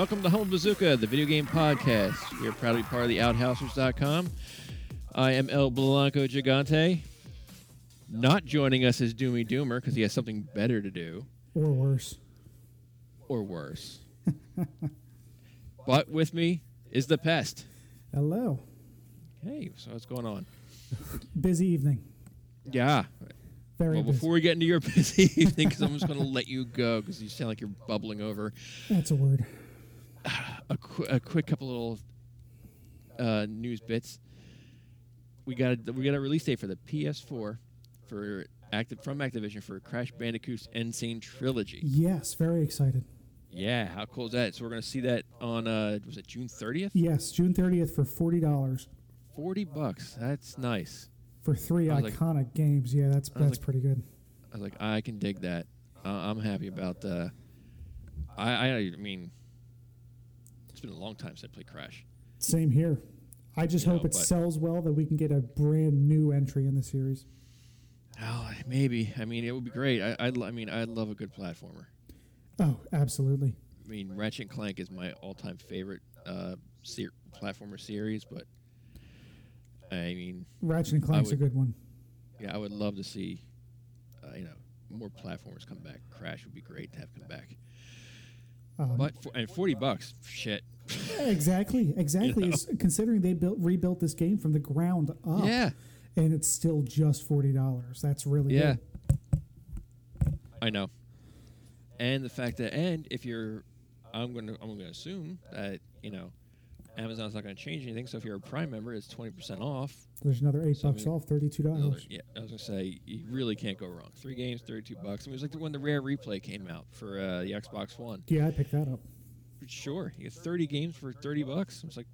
Welcome to Humble Bazooka, the video game podcast. We are proud to be part of the Outhousers.com. I am El Blanco Gigante. Not joining us is Doomy Doomer because he has something better to do, Or worse. or worse. but with me is the pest. Hello. Hey, so what's going on? Busy evening. Yeah. Very Well, busy. before we get into your busy evening, because I'm just going to let you go because you sound like you're bubbling over. That's a word. a, qu- a quick couple little uh, news bits. We got a, we got a release date for the PS4 for active from Activision for Crash Bandicoot's N. Sane Trilogy. Yes, very excited. Yeah, how cool is that? So we're gonna see that on uh, was it June 30th? Yes, June 30th for $40 Forty bucks. That's nice. for three I was like- iconic games. Yeah, that's that's like- pretty good. I was like, I can dig that. Uh, I'm happy about. Uh, I I mean, it's been a long time since I played Crash. Same here. I just You hope know, it sells well that we can get a brand new entry in the series. Oh, maybe. I mean, it would be great. I I, I mean, I love a good platformer. Oh, absolutely. I mean, Ratchet and Clank is my all-time favorite uh, ser- platformer series, but I mean, Ratchet and Clank's a good one. yeah, I would love to see, uh, you know, more platformers come back. Crash would be great to have come back, Um, but for, and forty bucks, shit. exactly, exactly. know? Considering they built rebuilt this game from the ground up, Yeah, and it's still just forty dollars. That's really yeah, good. I know. And the fact that, and if you're, I'm gonna, I'm gonna assume that you know, Amazon's not gonna change anything. So if you're a Prime member, it's twenty percent off. There's another eight So, bucks I mean, off, thirty-two Another- dollars. Yeah, I was gonna say you really can't go wrong. Three games, thirty-two bucks. I mean, it was like when the Rare Replay came out for uh, the Xbox One. Yeah, I picked that up. Sure, you get thirty games for thirty bucks. I was like,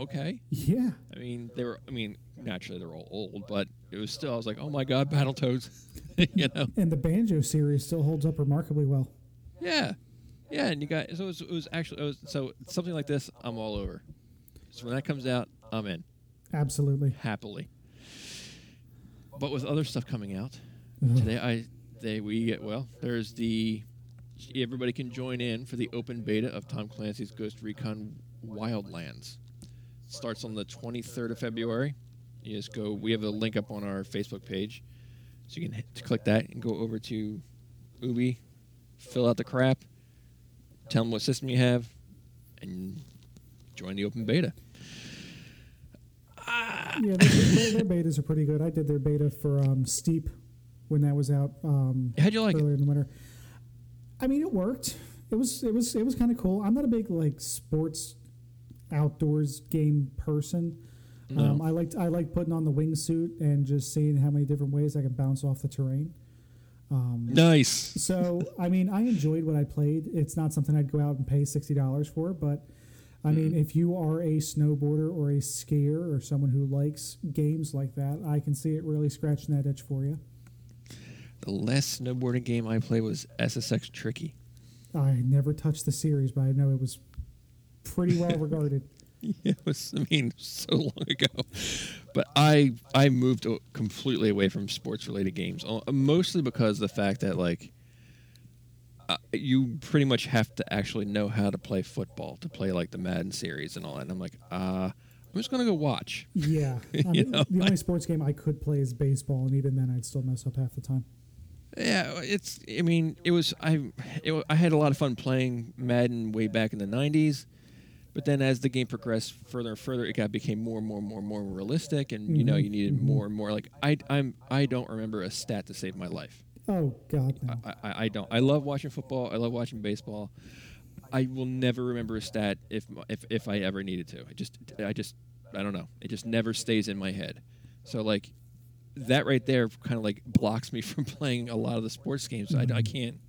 okay. Yeah, I mean, they were. I mean, naturally they're all old, but it was still. I was like, oh my god, Battletoads. you know? and the Banjo series still holds up remarkably well. Yeah, yeah. And you got so it was, it was actually it was, so something like this. I'm all over. So when that comes out, I'm in Absolutely. happily. But with other stuff coming out, Ugh. today I they we get well there's the everybody can join in for the open beta of tom clancy's ghost recon wildlands starts on the 23rd of february you just go we have a link up on our facebook page so you can hit, click that and go over to ubi fill out the crap tell them what system you have and join the open beta Yeah, their, their, betas are pretty good. I did their beta for um, Steep when that was out um, how'd you like it earlier in the winter. I mean, it worked. It was it was it was kind of cool. I'm not a big like sports outdoors game person. No. Um, I liked I like putting on the wingsuit and just seeing how many different ways I can bounce off the terrain. Um, nice so I mean, I enjoyed what I played. It's not something I'd go out and pay sixty dollars for, but I mean, if you are a snowboarder or a skier or someone who likes games like that, I can see it really scratching that itch for you. the last snowboarding game i played was ssx tricky I never touched the series, but I know it was pretty well regarded. it was i mean so long ago but i i moved completely away from sports related games mostly because of the fact that like uh, you pretty much have to actually know how to play football to play like the madden series and all that and i'm like uh i'm just gonna go watch Yeah, I You mean, know? the only sports game I could play is baseball, and even then, I'd still mess up half the time. yeah it's i mean it was i it, i had a lot of fun playing madden way back in the 90s but then as the game progressed further and further it got became more and more and more and more realistic and you know Mhm, you needed mhm. more and more like i i'm i don't remember a stat to save my life. Oh God, no. I, I, I don't. I love watching football. I love watching baseball. I will never remember a stat if if if i ever needed to. I just i just i don't know. It just never stays in my head. So like that right there kind of like blocks me from playing a lot of the sports games. I, I Mhm. can't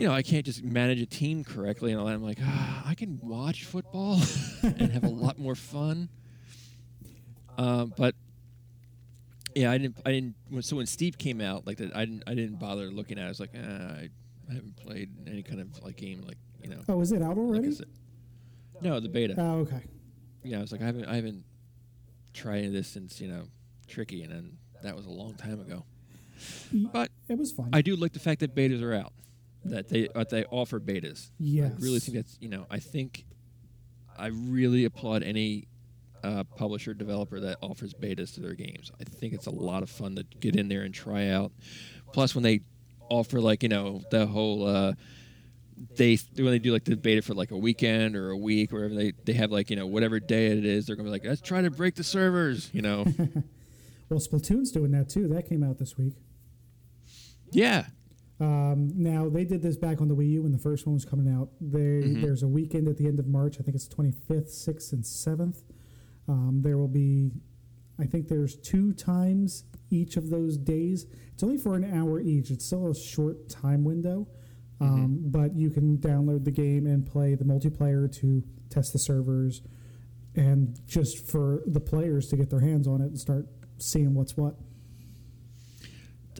you know i can't just manage a team correctly and all that i'm like ah, i can watch football and have a lot more fun um, but yeah, I didn't. I didn't. when- So when Steep came out, like that, I didn't. I didn't bother looking at. it. I was like, ah, I, I haven't played any kind of like game, like you know. Oh, is it out like I already? no, the beta. Oh, okay. yeah, I was like, I haven't. I haven't tried this since you know, tricky, and then that was a long time ago. But It was fun. I do like the fact that betas are out. That they that they offer betas. Yes. I really think that's you know I think I really applaud any uh, publisher developer that offers betas to their games. I think it's a lot of fun to get in there and try out. Plus, when they offer like you know the whole. Uh, they when they do like the beta for like a weekend or a week or whatever they, they have like you know whatever day it is they're gonna be like let's try to break the servers you know Well, Splatoon's doing that too. That came out this week. yeah Um, now they did this back on the Wii U when the first one was coming out. They, Mhm. There's a weekend at the end of March. I think it's 25th, 6th, and 7th. Um, there will be, I think there's two times each of those days. It's only for an hour each. It's still a short time window, um, but you can download the game and play the multiplayer to test the servers, and just for the players to get their hands on it and start seeing what's what.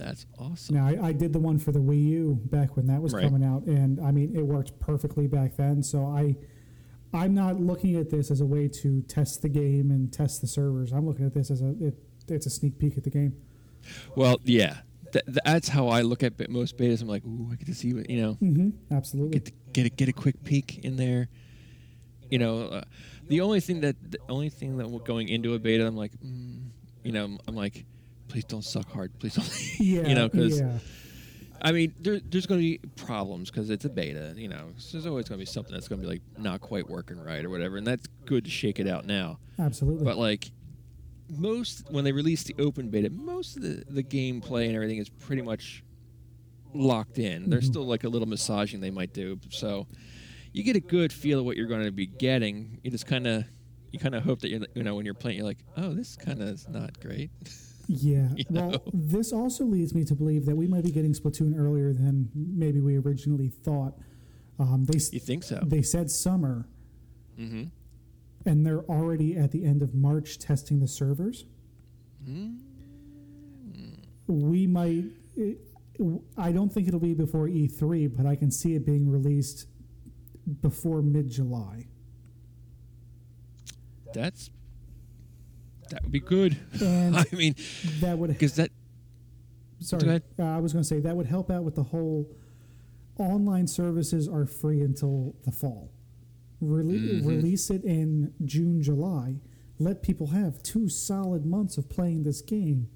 That's awesome Now, I, I did the one for the Wii U back when that was Right. coming out, and I mean, it worked perfectly back then. So I, I'm not looking at this as a way to test the game and test the servers. I'm looking at this as a it, it's a sneak peek at the game. well yeah Th- that's how I look at most betas I'm like ooh I get to see what you know Mm-hmm. Absolutely. get to, get a, get a quick peek in there. You know, uh, the only thing that the only thing that going into a beta, I'm like, mm, you know, I'm like, please don't suck hard, please don't. yeah. you know, because yeah. I mean, there, there's going to be problems because it's a beta. You know, so there's always going to be something that's going to be like not quite working right or whatever, and that's good to shake it out now. Absolutely. But like most when they release the open beta, most of the, the gameplay and everything is pretty much locked in. There's Mhm. still like a little massaging they might do. So you get a good feel of what you're going to be getting. You just kind of you kind of hope that you're you know when you're playing you're like, "Oh, this kind of is not great." yeah. you Well, know? this also leads me to believe that we might be getting Splatoon earlier than maybe we originally thought. Um, they You think so? they said summer, Mhm. and they're already at the end of March testing the servers. Mm. we might it, i don't think it'll be before e3 but i can see it being released before mid-july That's that would be good. and I mean, that would because that sorry uh, i was going to say that would help out with the whole online services are free until the fall Rele- Mhm. release it in june july let people have two solid months of playing this game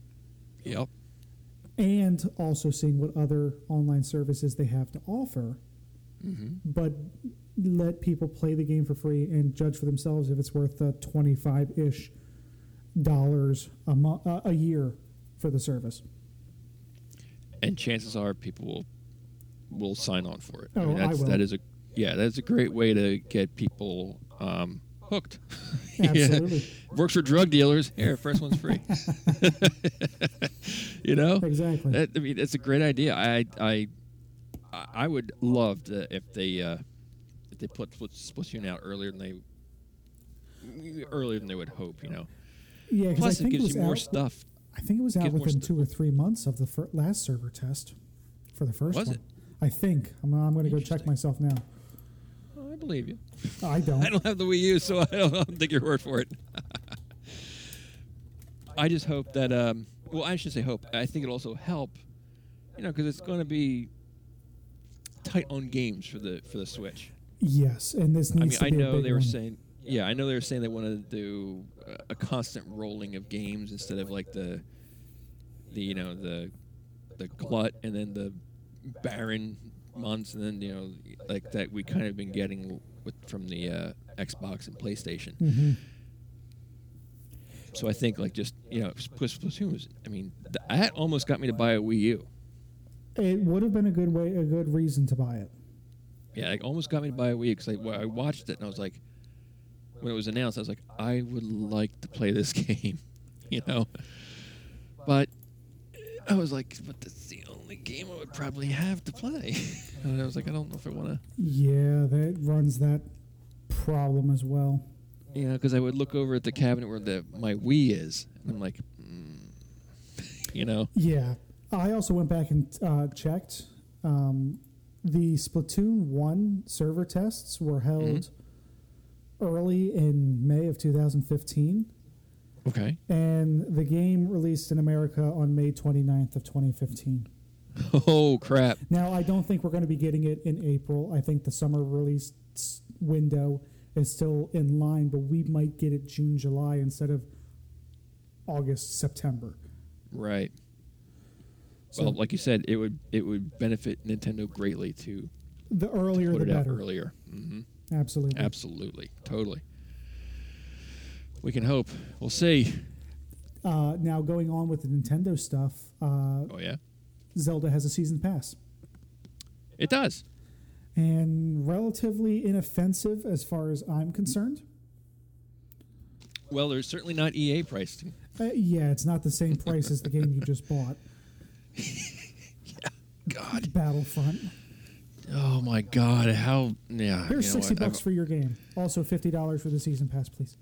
yep. and also seeing what other online services they have to offer hmm but let people play the game for free and judge for themselves if it's worth uh, 25-ish dollars a, mo- uh, a year for the service and chances are people will will sign on for it. Oh, I that's, will. That is a yeah, that's a great way to get people um, hooked. Yeah. absolutely Works for drug dealers. Here, first one's free. you know, exactly that, I mean, it's a great idea. I I I would love to if they uh, if they put Spl- Splatoon out earlier than they earlier than they would hope. You know, yeah because I it think it gives was you more out, stuff. I think it was out within two or three months of the fir- last server test for the first Was one it? I think I'm, I'm going to go check myself now Oh, I believe you. I don't I don't have the Wii U, so I don't, I don't take your word for it. I just hope that, um, well, I should say hope. I think it'll also help, you know, because it's going to be tight on games for the for the Switch. yes and this I mean, needs to I be a know big they were one. saying, yeah, I know they were saying they wanted to do a, constant rolling of games instead of like the, the you know the, the glut and then the barren months and then you know like that we kind of been getting with from the uh, Xbox and PlayStation. Mhm. So I think like just you know Spl- Splatoon was. I mean that almost got me to buy a Wii U. it would have been a good way a good reason to buy it Yeah, it almost got me to buy a Wii because I, I watched it and I was like, when it was announced, I was like, I would like to play this game, you know. But I was like, but that's the only game I would probably have to play. and I was like, I don't know if I want to, yeah that runs that problem as well Yeah, because I would look over at the cabinet where the my Wii is, and I'm like, mm, you know, Yeah, I also went back and uh, checked. Um, the Splatoon one server tests were held early in May of 2015, okay, and the game released in America on May 29th of 2015. Oh crap! Now, I don't think we're going to be getting it in April. I think the summer release window is still in line, but we might get it June, July instead of August, September. Right. So well, like you said, it would it would benefit Nintendo greatly to the earlier put the it out better. earlier. hmm Absolutely. Absolutely, totally. We can hope. We'll see. Uh, now, going on with the Nintendo stuff, uh, Oh yeah, Zelda has a season pass. it does. and relatively inoffensive as far as I'm concerned. Well, there's certainly not EA priced. Uh, yeah, it's not the same price as the game you just bought, yeah. God. Battlefront. Oh my God. How? Yeah. Here's you know sixty what, bucks I've- for your game. Also fifty dollars for the season pass, please.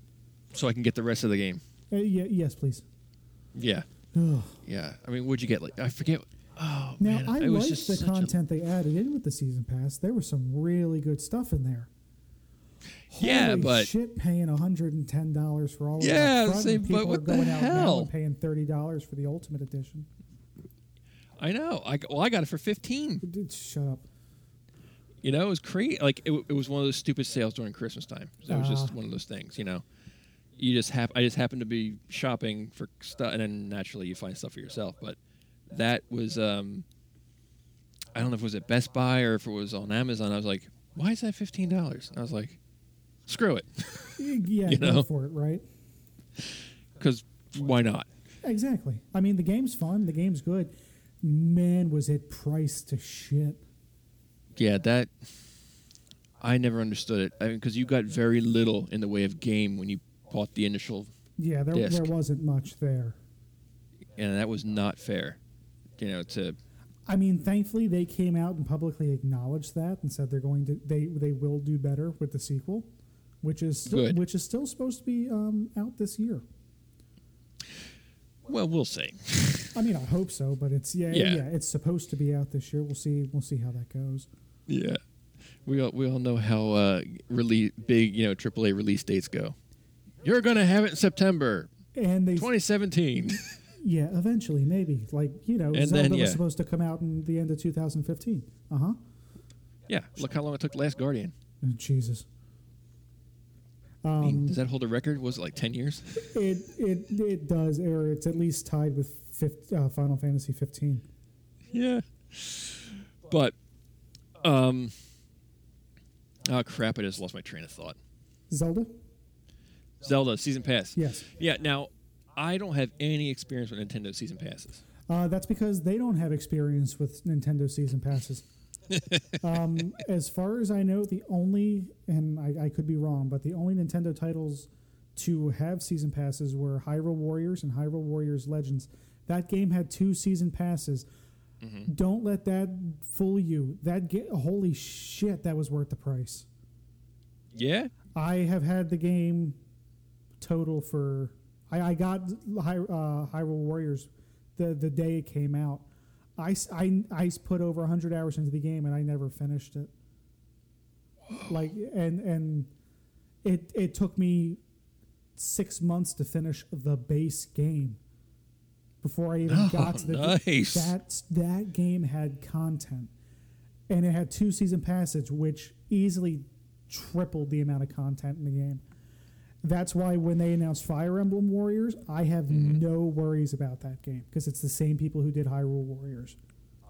so I can get the rest of the game. Uh, yeah, yes, please. Yeah. Ugh. Yeah. I mean, what'd you get? Like, I forget. Oh Now man, I liked the such a- content they added in with the season pass. There was some really good stuff in there. Yeah, but- shit, paying hundred and ten dollars for all of Yeah, that. say, but people what are the going out now hell? and paying thirty dollars for the Ultimate Edition. I know. I well, I got it for fifteen. Dude, shut up. You know, it was crazy. Like it, it was one of those stupid sales during Christmas time. So it was just Ah. one of those things. You know, you just have I just happened to be shopping for stuff, and then naturally you find stuff for yourself. But that was, um, I don't know if it was at Best Buy or if it was on Amazon. I was like, why is that fifteen dollars? I was like, screw it, Yeah, You go know? for it, right? because why not? Exactly. I mean, the game's fun. The game's good. Man, was it priced to shit. Yeah, that I never understood it. I mean, because you got very little in the way of game when you bought the initial, Yeah, there, Disc. there wasn't much there. and that was not fair. You know, to I mean, thankfully they came out and publicly acknowledged that and said they're going to they they will do better with the sequel, which is still, Good. which is still supposed to be um, out this year. well, we'll see. I mean, I hope so, but it's yeah, Yeah. yeah, it's supposed to be out this year. We'll see. We'll see how that goes. Yeah, we all we all know how uh, release big you know AAA release dates go. You're gonna have it in September And they 2017. yeah, eventually maybe like you know And Zelda then, yeah. was supposed to come out in the end of 2015. Uh huh. yeah, look how long it took Last Guardian. Jesus. I mean, Um, does that hold a record? Was it like 10 years? It it it does, or it's at least tied with fifth, uh, Final Fantasy 15. yeah, but um, oh crap! I just lost my train of thought. Zelda? Zelda season pass. Yes. Yeah. Now, I don't have any experience with Nintendo season passes. Uh, that's because they don't have experience with Nintendo season passes. um, as far as I know, the only, and I, I could be wrong, but the only Nintendo titles to have season passes were Hyrule Warriors and Hyrule Warriors Legends. That game had two season passes. Don't let that fool you. That holy shit, that was worth the price. Yeah. I have had the game total for. I, I got Hy, uh, Hyrule Warriors the the day it came out. I, I, I put over 100 hours into the game and I never finished it. Like and and it it took me six months to finish the base game before I even Oh, got to the nice. that that game had content and it had two season passes which easily tripled the amount of content in the game that's why when they announced fire emblem warriors i have Mm-hmm. no worries about that game because it's the same people who did hyrule warriors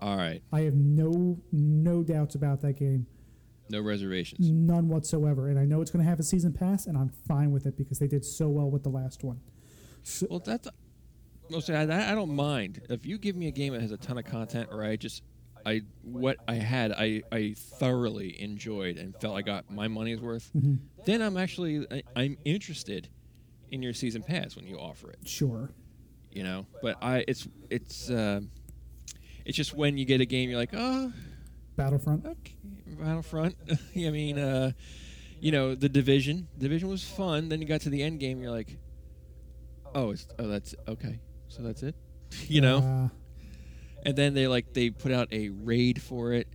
All right. i have no no doubts about that game No reservations. none whatsoever and i know it's going to have a season pass and i'm fine with it because they did so well with the last one so, Well, that's. Well, see, I, I don't mind if you give me a game that has a ton of content, or I just, I what I had, I I thoroughly enjoyed and felt I got my money's worth. Mhm. Then I'm actually I, I'm interested in your season pass when you offer it. sure You know, but I it's it's uh, it's just when you get a game, you're like, oh, battlefront okay, Battlefront. I mean, uh, you know, the division. Division was fun. Then you got to the end game, you're like, oh, it's oh that's okay. So that's it. you know. Uh, and then they like they put out a raid for it.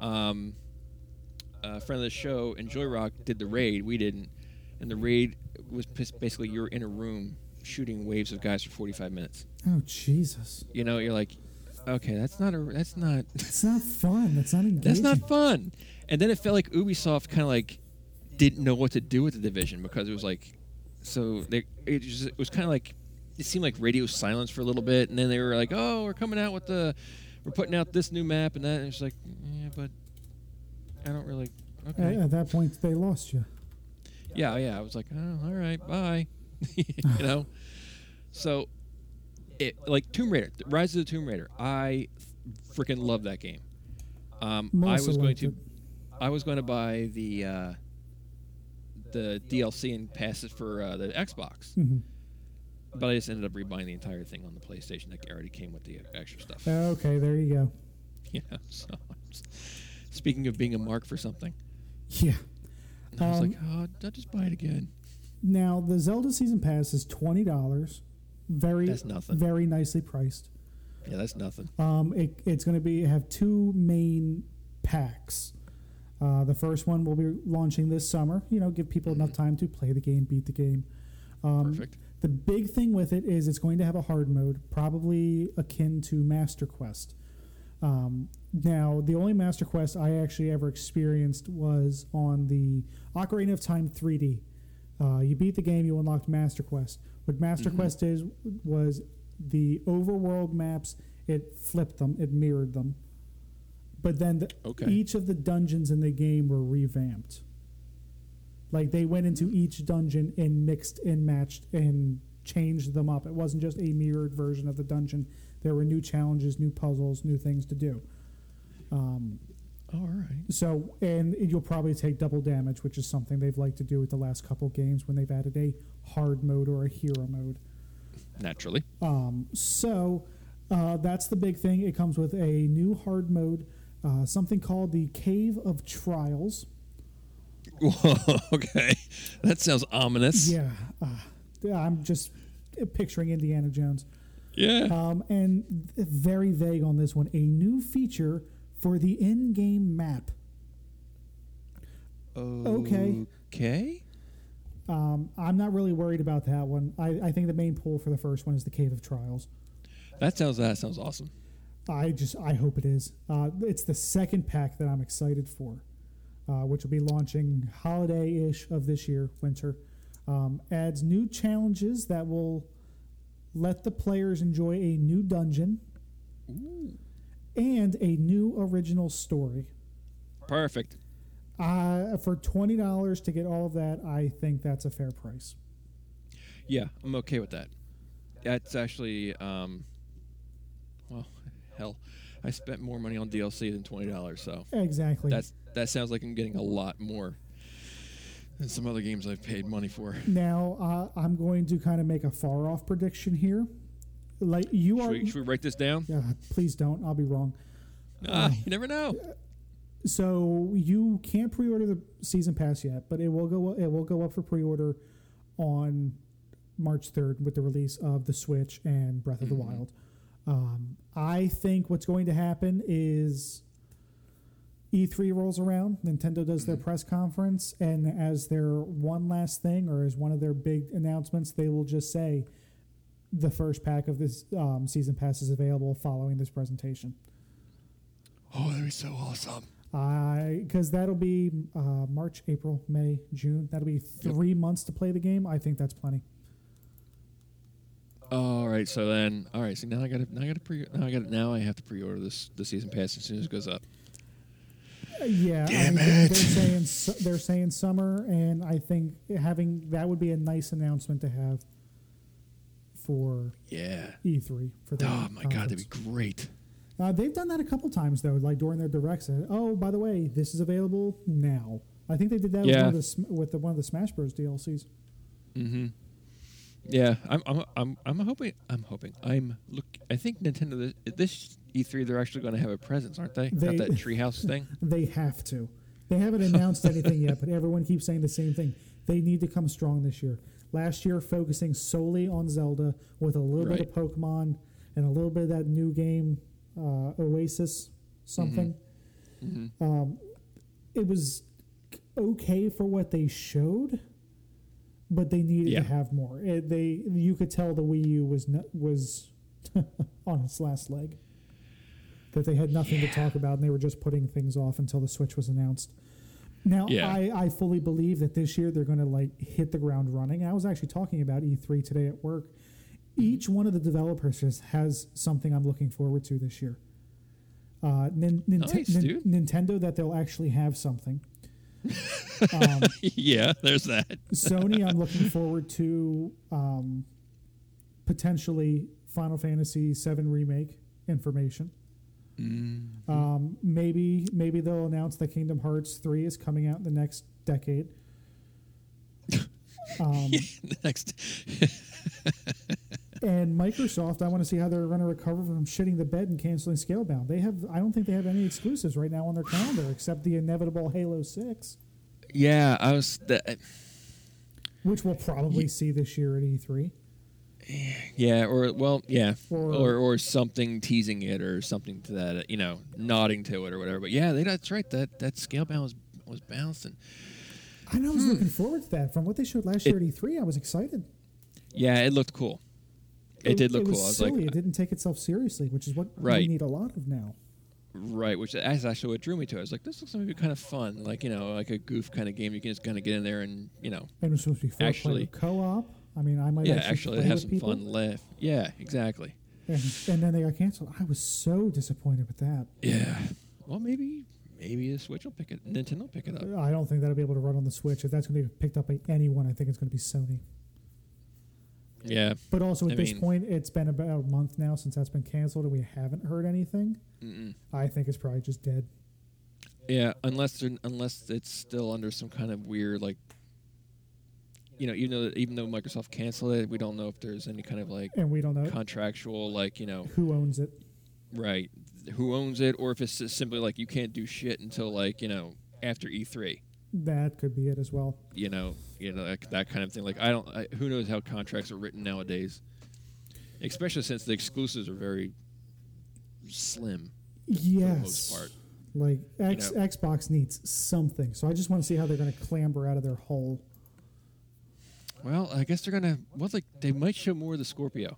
Um, a friend of the show, Enjoy Rock, did the raid. We didn't, and the raid was basically you're in a room shooting waves of guys for 45 minutes. oh jesus You know, you're like, okay, that's not a that's not That's not fun. That's not engaging. that's not fun. And then it felt like Ubisoft kind of like didn't know what to do with the division because it was like so they it, just, it was kind of like it seemed like radio silence for a little bit, and then they were like, oh, we're coming out with the we're putting out this new map and that. And it's like, yeah, but I don't really. Okay. at that point, they lost you. Yeah, yeah. I was like, oh, all right, bye. you know. So, it like Tomb Raider, Rise of the Tomb Raider. I freaking love that game. Um, I was going to. I was going to buy the uh, the DLC and pass it for uh, the Xbox, Mhm. But I just ended up rebuying the entire thing on the PlayStation that already came with the extra stuff. Okay, there you go. Yeah. so speaking of being a mark for something, Yeah. I was Um, like, oh, I'll just buy it again. Now the Zelda season pass is twenty dollars. Very, That's nothing. very nicely priced. Yeah, that's nothing. Um, it, it's going to be have two main packs. Uh, the first one will be launching this summer. You know, give people enough time to play the game, beat the game. Um, Perfect. The big thing with it is it's going to have a hard mode, probably akin to Master Quest. Um, now, the only Master Quest I actually ever experienced was on the Ocarina of Time 3D. Uh, you beat the game, you unlocked Master Quest. What Master Quest is was the overworld maps. It flipped them, it mirrored them, but then the, Okay. each of the dungeons in the game were revamped. Like they went into each dungeon and mixed and matched and changed them up. It wasn't just a mirrored version of the dungeon. There were new challenges, new puzzles, new things to do. Um, All right. so, and you'll probably take double damage, which is something they've liked to do with the last couple games when they've added a hard mode or a hero mode. Naturally. Um, so uh, that's the big thing. It comes with a new hard mode, uh, something called the Cave of Trials. okay. That sounds ominous. Yeah, uh, I'm just picturing Indiana Jones. Yeah. Um, and very vague on this one. A new feature for the in-game map. okay. Okay. Um, I'm not really worried about that one. I, I think the main pull for the first one is the Cave of Trials. That sounds that sounds awesome. I just I hope it is. Uh, it's the second pack that I'm excited for, uh, which will be launching holiday-ish of this year, winter. Um, adds new challenges that will let the players enjoy a new dungeon and a new original story. Perfect. Uh, for twenty dollars to get all of that, I think that's a fair price. Yeah, I'm okay with that. That's actually um well, hell. I spent more money on DLC than twenty dollars, so Exactly. that's that sounds like I'm getting a lot more than some other games I've paid money for. now uh, I'm going to kind of make a far off prediction here. Like you Should are. we, should we write this down? Yeah, please don't. I'll be wrong. Ah, you never know. So you can't pre-order the season pass yet, but it will go. It will go up for pre-order on March third with the release of the Switch and Breath of the Wild. Um, I think what's going to happen is E3 rolls around, Nintendo does their press conference, and as their one last thing or as one of their big announcements, they will just say the first pack of this um, season pass is available following this presentation. Oh, that'd be so awesome. I because that'll be uh, March, April, May, June. That'll be three months to play the game. I think that's plenty. All right, so then, all right, so now I got to, now I got to pre, now I got to, now I have to pre-order this the season pass as soon as it goes up. Yeah, Damn I mean, it. They're saying they're saying summer, and I think having that would be a nice announcement to have for Yeah. E3 for the. Oh my god, that'd be great. Uh, they've done that a couple times though, like during their directs. Said, oh, by the way, this is available now. I think they did that with, one of the, with the one of the Smash Bros DLCs. Mm-hmm. Yeah, I'm, I'm, I'm, I'm hoping, I'm hoping, I'm look. I think Nintendo this, this E3 they're actually going to have a presence, aren't they? They- Not that treehouse thing. They have to. They haven't announced anything yet, but everyone keeps saying the same thing. They need to come strong this year. Last year, focusing solely on Zelda with a little bit of Pokemon and a little bit of that new game, uh, Oasis something. Mm-hmm. Um, it was okay for what they showed, but they needed Yeah. to have more. It, they you could tell the Wii U was not, was on its last leg. that they had nothing to talk about and they were just putting things off until the Switch was announced. Now, Yeah. I, I fully believe that this year they're going to like hit the ground running. I was actually talking about E3 today at work. Each one of the developers has, has something I'm looking forward to this year. Uh, nin, Ninte- Nice, nin-. Nintendo that they'll actually have something. Um, yeah, there's that. Sony, I'm looking forward to um, potentially Final Fantasy VII remake information. Mm-hmm. Um, maybe maybe they'll announce that Kingdom Hearts three is coming out in the next decade. Um, Next. And Microsoft, I want to see how they're going to recover from shitting the bed and canceling Scalebound. They have, I don't think they have any exclusives right now on their calendar except the inevitable Halo Six, Yeah, I was. That, which we'll probably see this year at E E3. yeah, or well, yeah, Or- or, or something teasing it or something to that, you know, nodding to it or whatever. But yeah, they, that's right. That that Scalebound was was bouncing. And I was Hmm. looking forward to that. From what they showed last year at E3, I was excited. Yeah, it looked cool. It, did look it cool. I was silly. like, it uh, didn't take itself seriously, which is what Right. we need a lot of now. right, which that's actually what drew me to. it. I was like, this looks maybe kind of fun, like you know, like a goof kind of game. You can just kind of get in there and you know, And it was supposed to be Actually- co-op. I mean, I might yeah, actually, actually have some people. fun laugh. Yeah, exactly. And, and then they got canceled. I was so disappointed with that. Yeah. Well, maybe maybe the Switch will pick it. Nintendo will pick it up. I don't think that'll be able to run on the Switch. If that's going to be picked up by anyone, I think it's going to be Sony. Yeah. But also at I this mean- point, it's been about a month now since that's been canceled, and we haven't heard anything. Mm-mm. I think it's probably just dead. Yeah, unless unless it's still under some kind of weird like, you know, even though even though Microsoft canceled it, we don't know if there's any kind of like And we don't know contractual like you know who owns it. right who owns it or if it's just simply like you can't do shit until like you know after E3. That could be it as well. You know, you know that, that kind of thing. Like I don't, I, who knows how contracts are written nowadays, especially since the exclusives are very slim Yes. for the most part. Like X, know. Xbox needs something, so I just want to see how they're going to clamber out of their hole. Well, I guess they're gonna. Well, like they might show more of the Scorpio,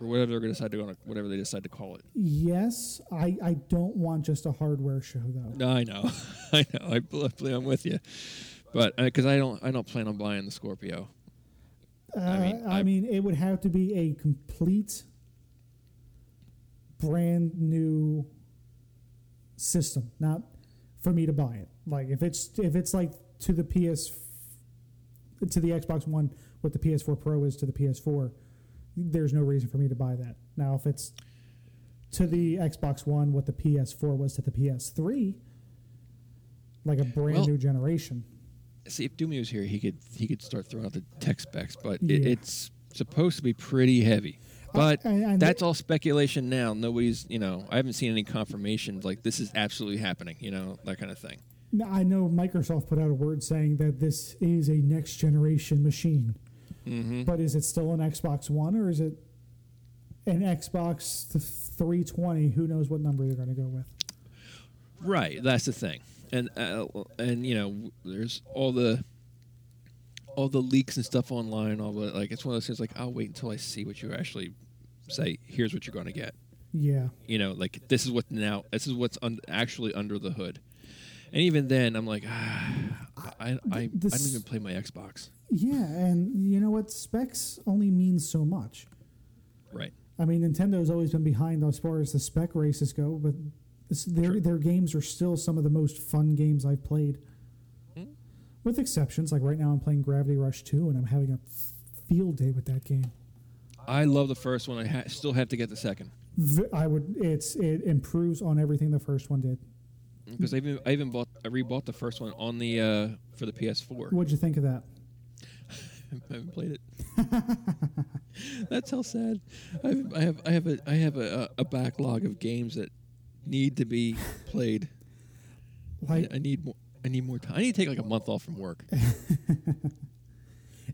or whatever they're gonna decide to go on, whatever they decide to call it. Yes, I, I don't want just a hardware show though. No, I know, I know. I believe I'm with you, but because I don't, I don't plan on buying the Scorpio. Uh, I mean, I I- mean, it would have to be a complete, brand new system, not for me to buy it. Like if it's if it's like to the PS, to the Xbox One, what the PS4 Pro is to the PS4, there's no reason for me to buy that. Now, if it's to the Xbox One, what the PS4 was to the PS3, like a brand Well- new generation. See, if Doomy was here, he could he could start throwing out the tech specs, but Yeah. it, it's supposed to be pretty heavy. But that's all speculation now. Nobody's, you know, I haven't seen any confirmations like this is absolutely happening. You know, that kind of thing. I know Microsoft put out a word saying that this is a next generation machine, Mm-hmm. but is it still an Xbox One or is it an Xbox 320? Who knows what number they're going to go with? Right, that's the thing, and uh, and you know, there's all the all the leaks and stuff online. All the like, it's one of those things. Like, I'll wait until I see what you actually say. Here's what you're going to get. Yeah, You know, like this is what now. This is what's un- actually under the hood. And even then, I'm like, ah, I I, I, I don't even play my Xbox. Yeah, and you know what? Specs only means so much. Right. I mean, Nintendo's always been behind as far as the spec races go, but this, their True. their games are still some of the most fun games I've played. Hmm. With exceptions, like right now I'm playing Gravity Rush 2 and I'm having a field day with that game. I love the first one. I ha- still have to get the second I would. It's it improves on everything the first one did. because I even I even bought I rebought the first one on the uh, for the PS4. What'd you think of that? I haven't played it. That's how sad. I've, I have I have a I have a, a backlog of games that need to be played. I, Like I need more. I need more time. I need to take like a month off from work.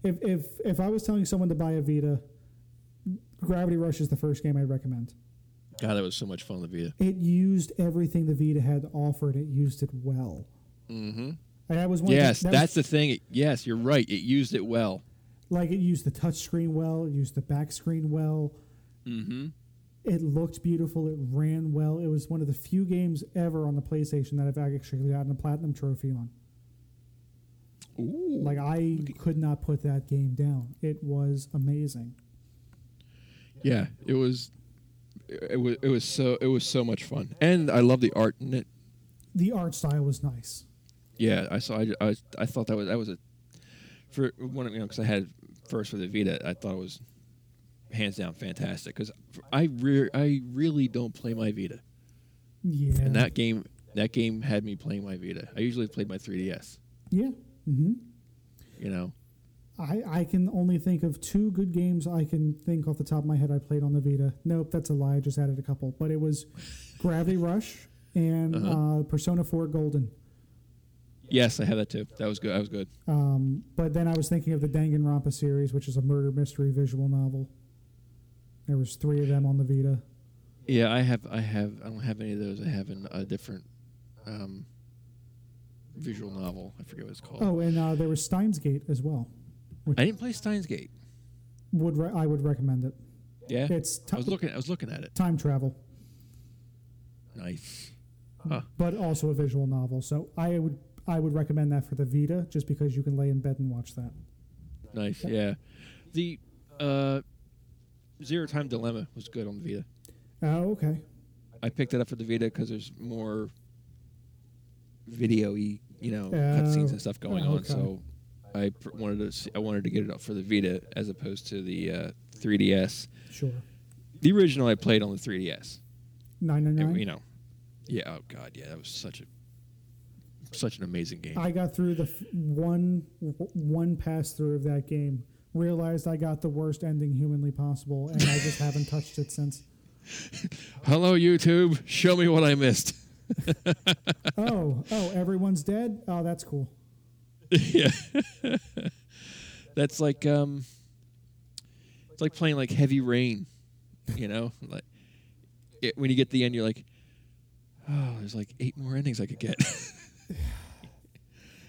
if if if I was telling someone to buy a Vita, Gravity Rush is the first game I'd recommend. God, that was so much fun. The Vita. It used everything the Vita had to offer, and it used it well. Mm-hmm. And that was one. Yes, that that's the thing. It- yes, you're right. It used it well. like it used the touch screen well, it used the back screen well. Mm-hmm. It looked beautiful. It ran well. It was one of the few games ever on the PlayStation that I've actually gotten a platinum trophy on. Ooh. Like I could not put that game down. It was amazing. Yeah, it was. It was. It was so. It was so much fun, and I love the art in it. The art style was nice. Yeah, I saw. I, I, I thought that was that was a for one of you know because I had first for the Vita. I thought it was hands down fantastic because I re- I really don't play my Vita, Yeah. and that game that game had me playing my Vita. I usually played my 3DS. Yeah. hmm You know. I, I can only think of two good games I can think off the top of my head I played on the Vita. Nope, that's a lie. I just added a couple. But it was Gravity Rush and Uh-huh. uh, Persona 4 Golden. Yes, I have that too. That was good. That was good. Um, but then I was thinking of the Danganronpa series, which is a murder mystery visual novel. There was three of them on the Vita. Yeah, I have. I have. I don't have any of those. I have in a different um, visual novel. I forget what it's called. Oh, and uh, there was Steins Gate as well. I didn't play Steins Gate. Would re- I would recommend it. Yeah, It's I ti- was looking. I was looking at it. time travel, Nice. Huh. but also a visual novel. So I would I would recommend that for the Vita, just because you can lay in bed and watch that. Nice. Yeah. The uh, Zero Time Dilemma was good on the Vita. Oh, okay. I picked it up for the Vita because there's more video-y, you know, Oh, cutscenes and stuff going oh, on. So I pr- wanted to. See, I wanted to get it up for the Vita as opposed to the uh, 3DS. Sure. The original I played on the 3DS. Nine nine nine. you know, yeah. Oh God, yeah. That was such a such an amazing game. I got through the f- one one pass through of that game. Realized I got the worst ending humanly possible, and I just haven't touched it since. Hello, YouTube. Show me what I missed. Oh, oh, everyone's dead. Oh, that's cool. yeah. That's like um it's like playing like heavy rain, you know? Like it, when you get to the end you're like oh, there's like eight more endings I could get.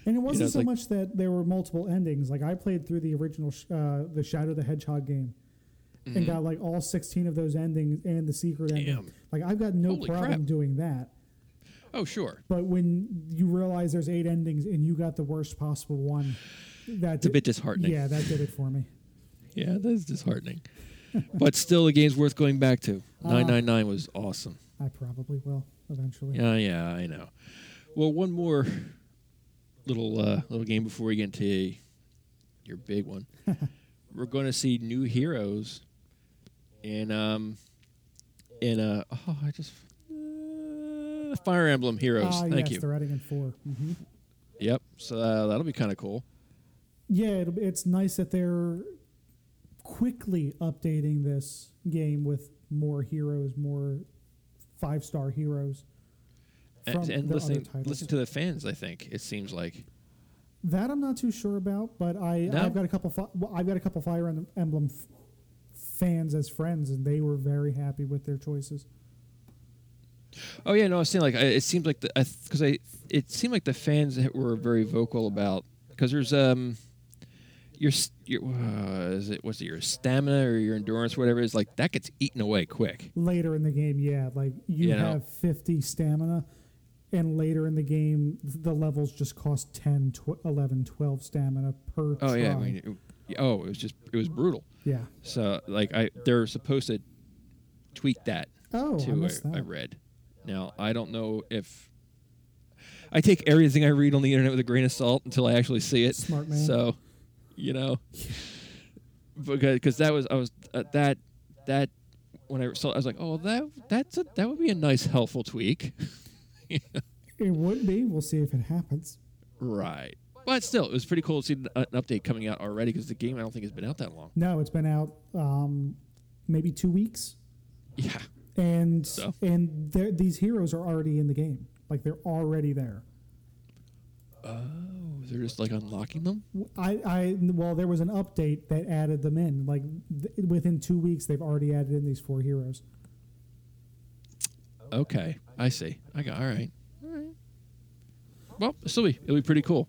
And it wasn't it's so like- much that there were multiple endings. Like I played through the original, sh- uh, the Shadow the Hedgehog game, and got like all sixteen of those endings and the secret ending. Like I've got no Holy problem crap. doing that. oh, sure. But when you realize there's eight endings and you got the worst possible one, that's a bit disheartening. Yeah, that did it for me. Yeah, that's disheartening. but still the game's worth going back to. Ah. 999 was awesome. I probably will eventually. Yeah, yeah, I know. Well, one more little uh, little game before we get into your big one. We're going to see new heroes and um in uh oh I just uh, Fire Emblem Heroes. Ah, Thank yes, you. they're adding in 4 hmm Yep. So uh, that'll be kind of cool. Yeah, it'll, be- it's nice that they're quickly updating this game with more heroes, more five star heroes. And, and the listening listening to the fans, I think it seems like that I'm not too sure about, but I No? I've got a couple fi- well, I've got a couple Fire Emblem f- fans as friends, and they were very happy with their choices. Oh yeah, no, I was saying like I- it seems like the because I, it seemed like the fans that were very vocal about because there's um your your uh, is it what's it your stamina or your endurance whatever it is like that gets eaten away quick. Later in the game, yeah, like you You know. have 50 stamina, and later in the game, the levels just cost 10, tw- 11, 12 stamina per. Oh yeah, I mean, it, oh it was just it was brutal. yeah. So like I they're supposed to tweak that Oh, I missed I, I that. read. Now I don't know if I take everything I read on the internet with a grain of salt until I actually see it. Smart man. So, you know, because because that was I was uh, that that when I saw it, I was like, oh that that's a, that would be a nice helpful tweak, It would be. We'll see if it happens. right? But still, it was pretty cool to see an update coming out already because the game I don't think has been out that long. No, it's been out um, maybe two weeks, Yeah. and So? and these heroes are already in the game. Like they're already there. Oh, they're just like unlocking them. I, I well, there was an update that added them in. Like th- within two weeks, they've already added in these four heroes. Okay, I see. I got all right. All right. Well, it'll still be it'll be pretty cool.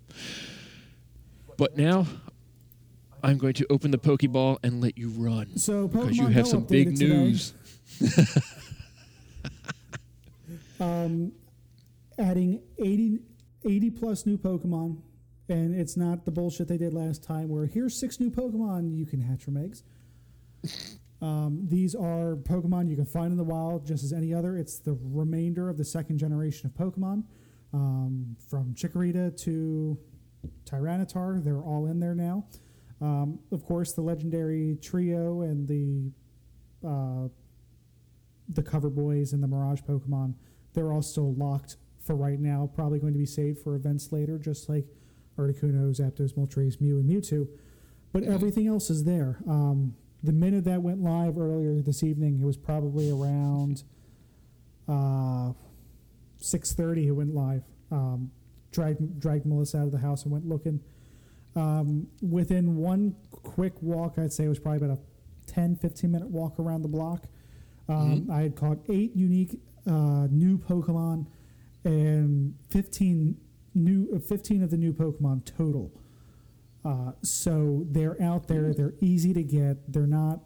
But now, I'm going to open the Pokeball and let you run So because you have Go some big news. um, adding 80, 80 plus new Pokemon, and it's not the bullshit they did last time where here's six new Pokemon, you can hatch from eggs. Um, these are Pokemon you can find in the wild just as any other. It's the remainder of the second generation of Pokemon. Um, from Chikorita to Tyranitar, they're all in there now. Um, of course, the legendary trio and the uh, the cover boys and the Mirage Pokemon, they're all still locked for right now. Probably going to be saved for events later, just like Articuno, Zapdos, Moltres, Mew, and Mewtwo. But everything else is there. Um, the minute that went live earlier this evening, it was probably around uh, six thirty. It went live. Um, dragged dragged Melissa out of the house and went looking. Um, within one quick walk, I'd say it was probably about a 10, 15 minute walk around the block. Um, I had caught eight unique uh, new Pokemon and 15 new uh, 15 of the new Pokemon total. Uh, so they're out there. They're easy to get. They're not.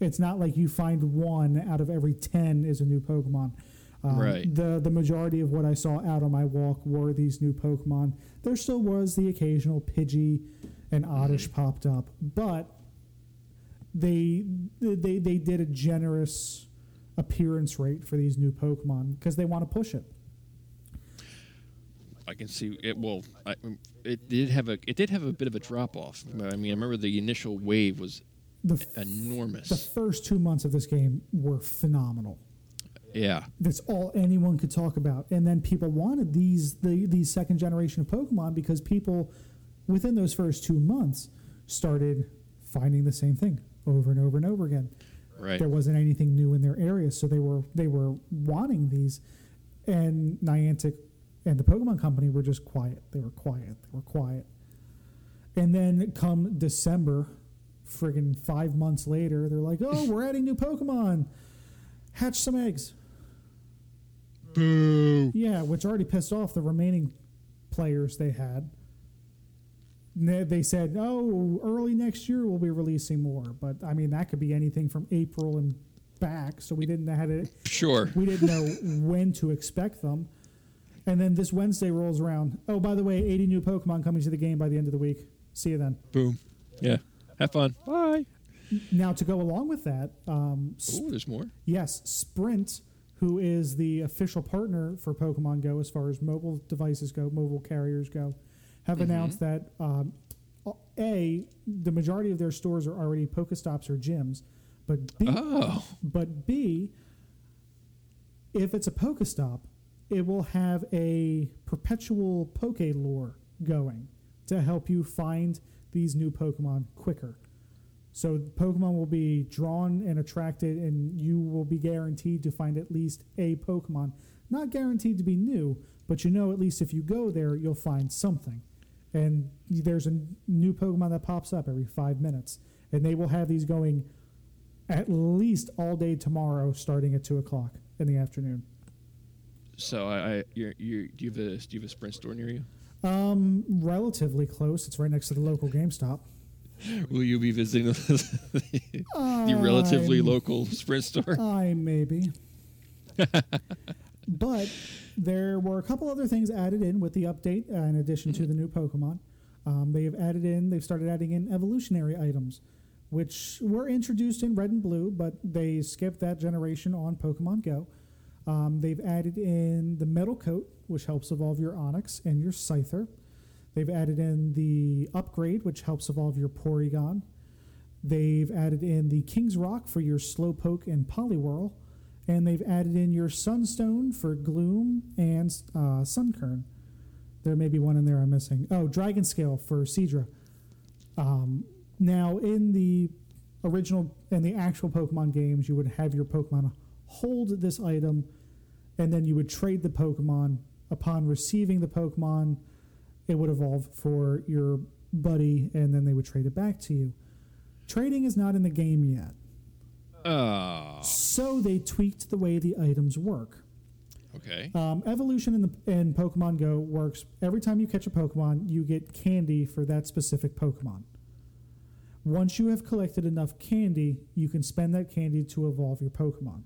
It's not like you find one out of every ten is a new Pokemon. Um, Right. The the majority of what I saw out on my walk were these new Pokemon. There still was the occasional Pidgey and Oddish popped up, but they they they did a generous appearance rate for these new Pokemon because they want to push it. I can see it. Well, I, it did have a it did have a bit of a drop off. I mean, I remember the initial wave was The f- enormous. the first two months of this game were phenomenal. yeah, That's all anyone could talk about. And then people wanted these the these second generation of Pokemon because people within those first two months started finding the same thing over and over and over again. right. There wasn't anything new in their area, so they were they were wanting these. And Niantic and the Pokemon Company were just quiet. They were quiet. They were quiet. And then come December, friggin' five months later, they're like, "Oh, we're adding new Pokemon. Hatch some eggs." Boo. Yeah, which already pissed off the remaining players they had. They said, "Oh, early next year we'll be releasing more," but I mean that could be anything from April and back. So we didn't know how to Sure. we didn't know when to expect them. And then this Wednesday rolls around. Oh, by the way, 80 new Pokemon coming to the game by the end of the week. See you then. Boom. Yeah. Have fun. Bye. Now to go along with that, um, Oh, there's more. Yes, Sprint, who is the official partner for Pokemon Go as far as mobile devices go, mobile carriers go, have announced that um, a the majority of their stores are already Pokestops or gyms, but b Oh. but b if it's a Pokestop, it will have a perpetual Poke lure going to help you find these new Pokemon quicker. So Pokemon will be drawn and attracted, and you will be guaranteed to find at least a Pokemon. Not guaranteed to be new, but you know at least if you go there, you'll find something. And there's a new Pokemon that pops up every five minutes, and they will have these going at least all day tomorrow, starting at two o'clock in the afternoon. So I, I you're, you're, do you have a do you have a Sprint store near you? Um, relatively close. It's right next to the local GameStop. Will you be visiting the, the relatively I'm- local Sprint store? I maybe. but there were a couple other things added in with the update, uh, in addition to the new Pokemon. Um, they have added in, they've started adding in evolutionary items, which were introduced in Red and Blue, but they skipped that generation on Pokemon Go. Um, they've added in the Metal Coat, which helps evolve your Onix and your Scyther. They've added in the Upgrade, which helps evolve your Porygon. They've added in the King's Rock for your Slowpoke and Poliwhirl. And they've added in your Sunstone for Gloom and uh, Sunkern. There may be one in there I'm missing. Oh, Dragon Scale for Seadra. Um, now, in the original and the actual Pokemon games, you would have your Pokemon hold this item, and then you would trade the Pokemon. Upon receiving the Pokemon, it would evolve for your buddy, and then they would trade it back to you. Trading is not in the game yet. Oh. So they tweaked the way the items work. Okay. Um, evolution in the in Pokemon Go works every time you catch a Pokemon, you get candy for that specific Pokemon. Once you have collected enough candy, you can spend that candy to evolve your Pokemon.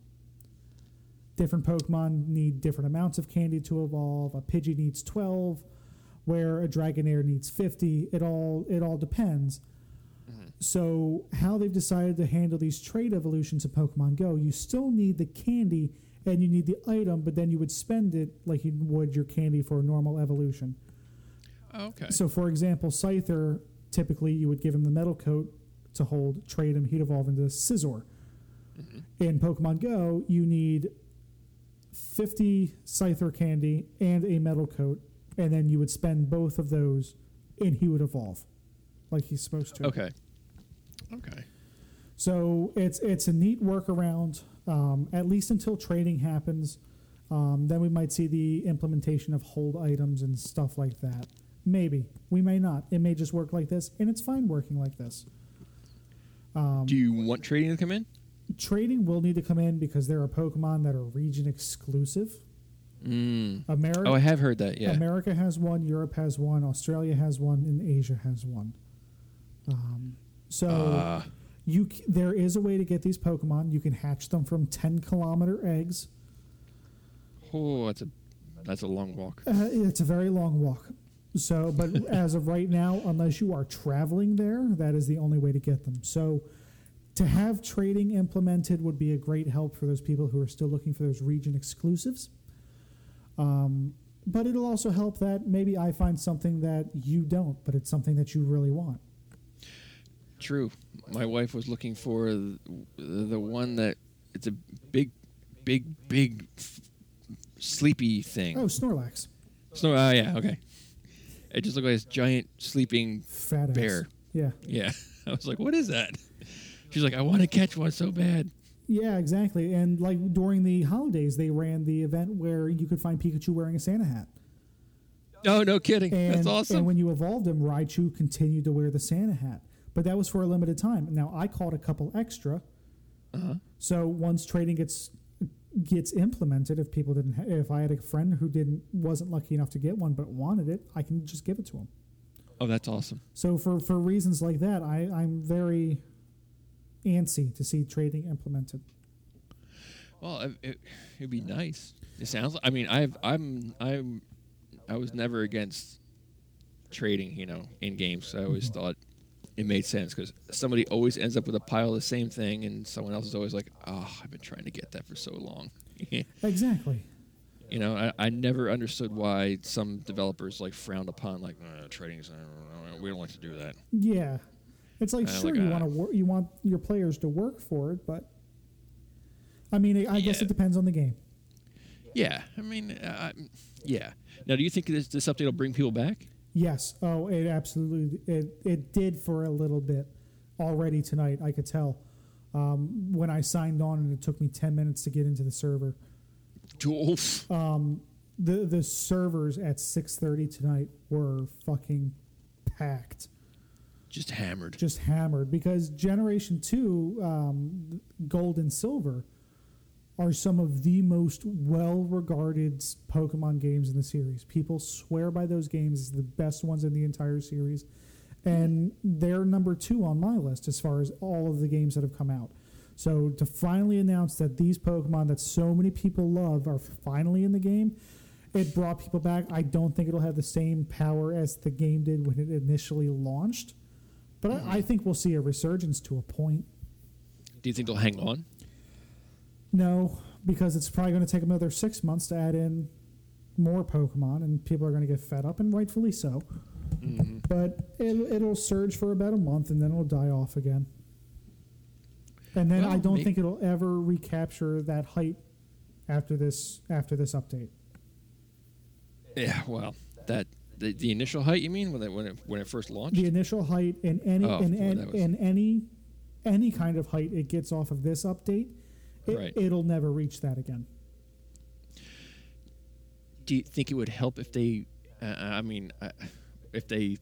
Different Pokemon need different amounts of candy to evolve. A Pidgey needs 12, where a Dragonair needs 50. It all it all depends. Mm-hmm. So, how they've decided to handle these trade evolutions in Pokemon Go, you still need the candy and you need the item, but then you would spend it like you would your candy for a normal evolution. Oh, okay. So, for example, Scyther, typically you would give him the metal coat to hold, trade him, he'd evolve into a Scizor. Mm-hmm. In Pokemon Go, you need 50 Scyther candy and a metal coat, and then you would spend both of those, and he would evolve like he's supposed to. okay. Okay. So it's it's a neat workaround, um, at least until trading happens. Um, then we might see the implementation of hold items and stuff like that. Maybe we may not. It may just work like this, and it's fine working like this. Um, Do you want trading to come in? Trading will need to come in because there are Pokemon that are region exclusive. Mm. America, Oh, I have heard that. Yeah. America has one, Europe has one, Australia has one, and Asia has one. Um, so Uh, you c- there is a way to get these Pokemon. You can hatch them from ten kilometer eggs. oh, that's a that's a long walk. Uh, it's a very long walk. So, but as of right now, unless you are traveling there, that is the only way to get them. So, to have trading implemented would be a great help for those people who are still looking for those region exclusives. Um, but it'll also help that maybe I find something that you don't, but it's something that you really want. True. My wife was looking for the, the one that it's a big, big, big, f- sleepy thing. Oh, Snorlax, So, uh, yeah, okay. It just looked like this giant sleeping fat ass. bear. Yeah, Yeah. I was like, what is that? She's like, I want to catch one so bad. yeah, exactly. And like during the holidays, they ran the event where you could find Pikachu wearing a Santa hat. Oh, no kidding. And, That's awesome. and when you evolved him, Raichu continued to wear the Santa hat, but that was for a limited time. Now I caught a couple extra. uh-huh. So once trading gets gets implemented, if people didn't, ha- if I had a friend who didn't wasn't lucky enough to get one but wanted it, I can just give it to him. Oh, that's awesome. So for for reasons like that, I I'm very antsy to see trading implemented. Well, it, it, it'd be nice. It sounds. I mean, I've, I'm, I'm, I was never against trading. You know, in games. I always thought it made sense because somebody always ends up with a pile of the same thing, and someone else is always like, "Oh, I've been trying to get that for so long." Exactly. you know, I, I never understood why some developers like frowned upon like uh, trading. uh, we don't like to do that. Yeah. It's like Uh, sure like, you want to work, you want your players to work for it, but I mean, I guess Yeah. it depends on the game. Yeah, I mean, uh, yeah. Now, do you think this, this update will bring people back? Yes. Oh, it absolutely it it did for a little bit already tonight. I could tell um, when I signed on, and it took me ten minutes to get into the server. Oof. Um, the the servers at six thirty tonight were fucking packed, Just hammered. just hammered because Generation Two, um, Gold and Silver, are some of the most well regarded Pokemon games in the series. People swear by those games as the best ones in the entire series. And they're number two on my list as far as all of the games that have come out. So to finally announce that these Pokemon that so many people love are finally in the game, it brought people back. I don't think it'll have the same power as the game did when it initially launched. But I, I think we'll see a resurgence to a point. Do you think they'll hang on? No, because it's probably going to take another six months to add in more Pokemon, and people are going to get fed up, and rightfully so. Mm-hmm. But it, it'll surge for about a month, and then it'll die off again. And then Well, I don't think it'll ever recapture that height after this after this update. Yeah. Well, that the, the initial height you mean when it when it when it first launched? The initial height in any Oh, in, boy, an- was- in any any kind of height it gets off of this update, it, Right. it'll never reach that again. Do you think it would help if they? Uh, I mean, uh, if they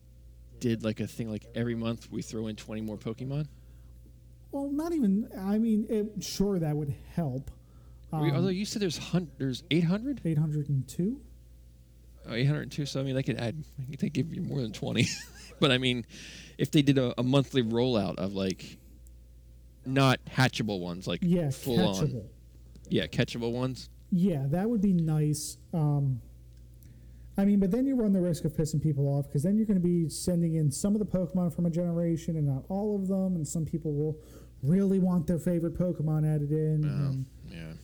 did like a thing like every month we throw in twenty more Pokemon. Well, not even. I mean, it, sure that would help. Um, Although you said there's hun- there's eight hundred. 802. oh, 802. So I mean, they could add. They give you more than 20. but I mean, if they did a, a monthly rollout of like not hatchable ones, like Yeah, full catchable. on, yeah, catchable ones. Yeah, that would be nice. Um, I mean, but then you run the risk of pissing people off because then you're going to be sending in some of the Pokemon from a generation and not all of them, and some people will really want their favorite Pokemon added in.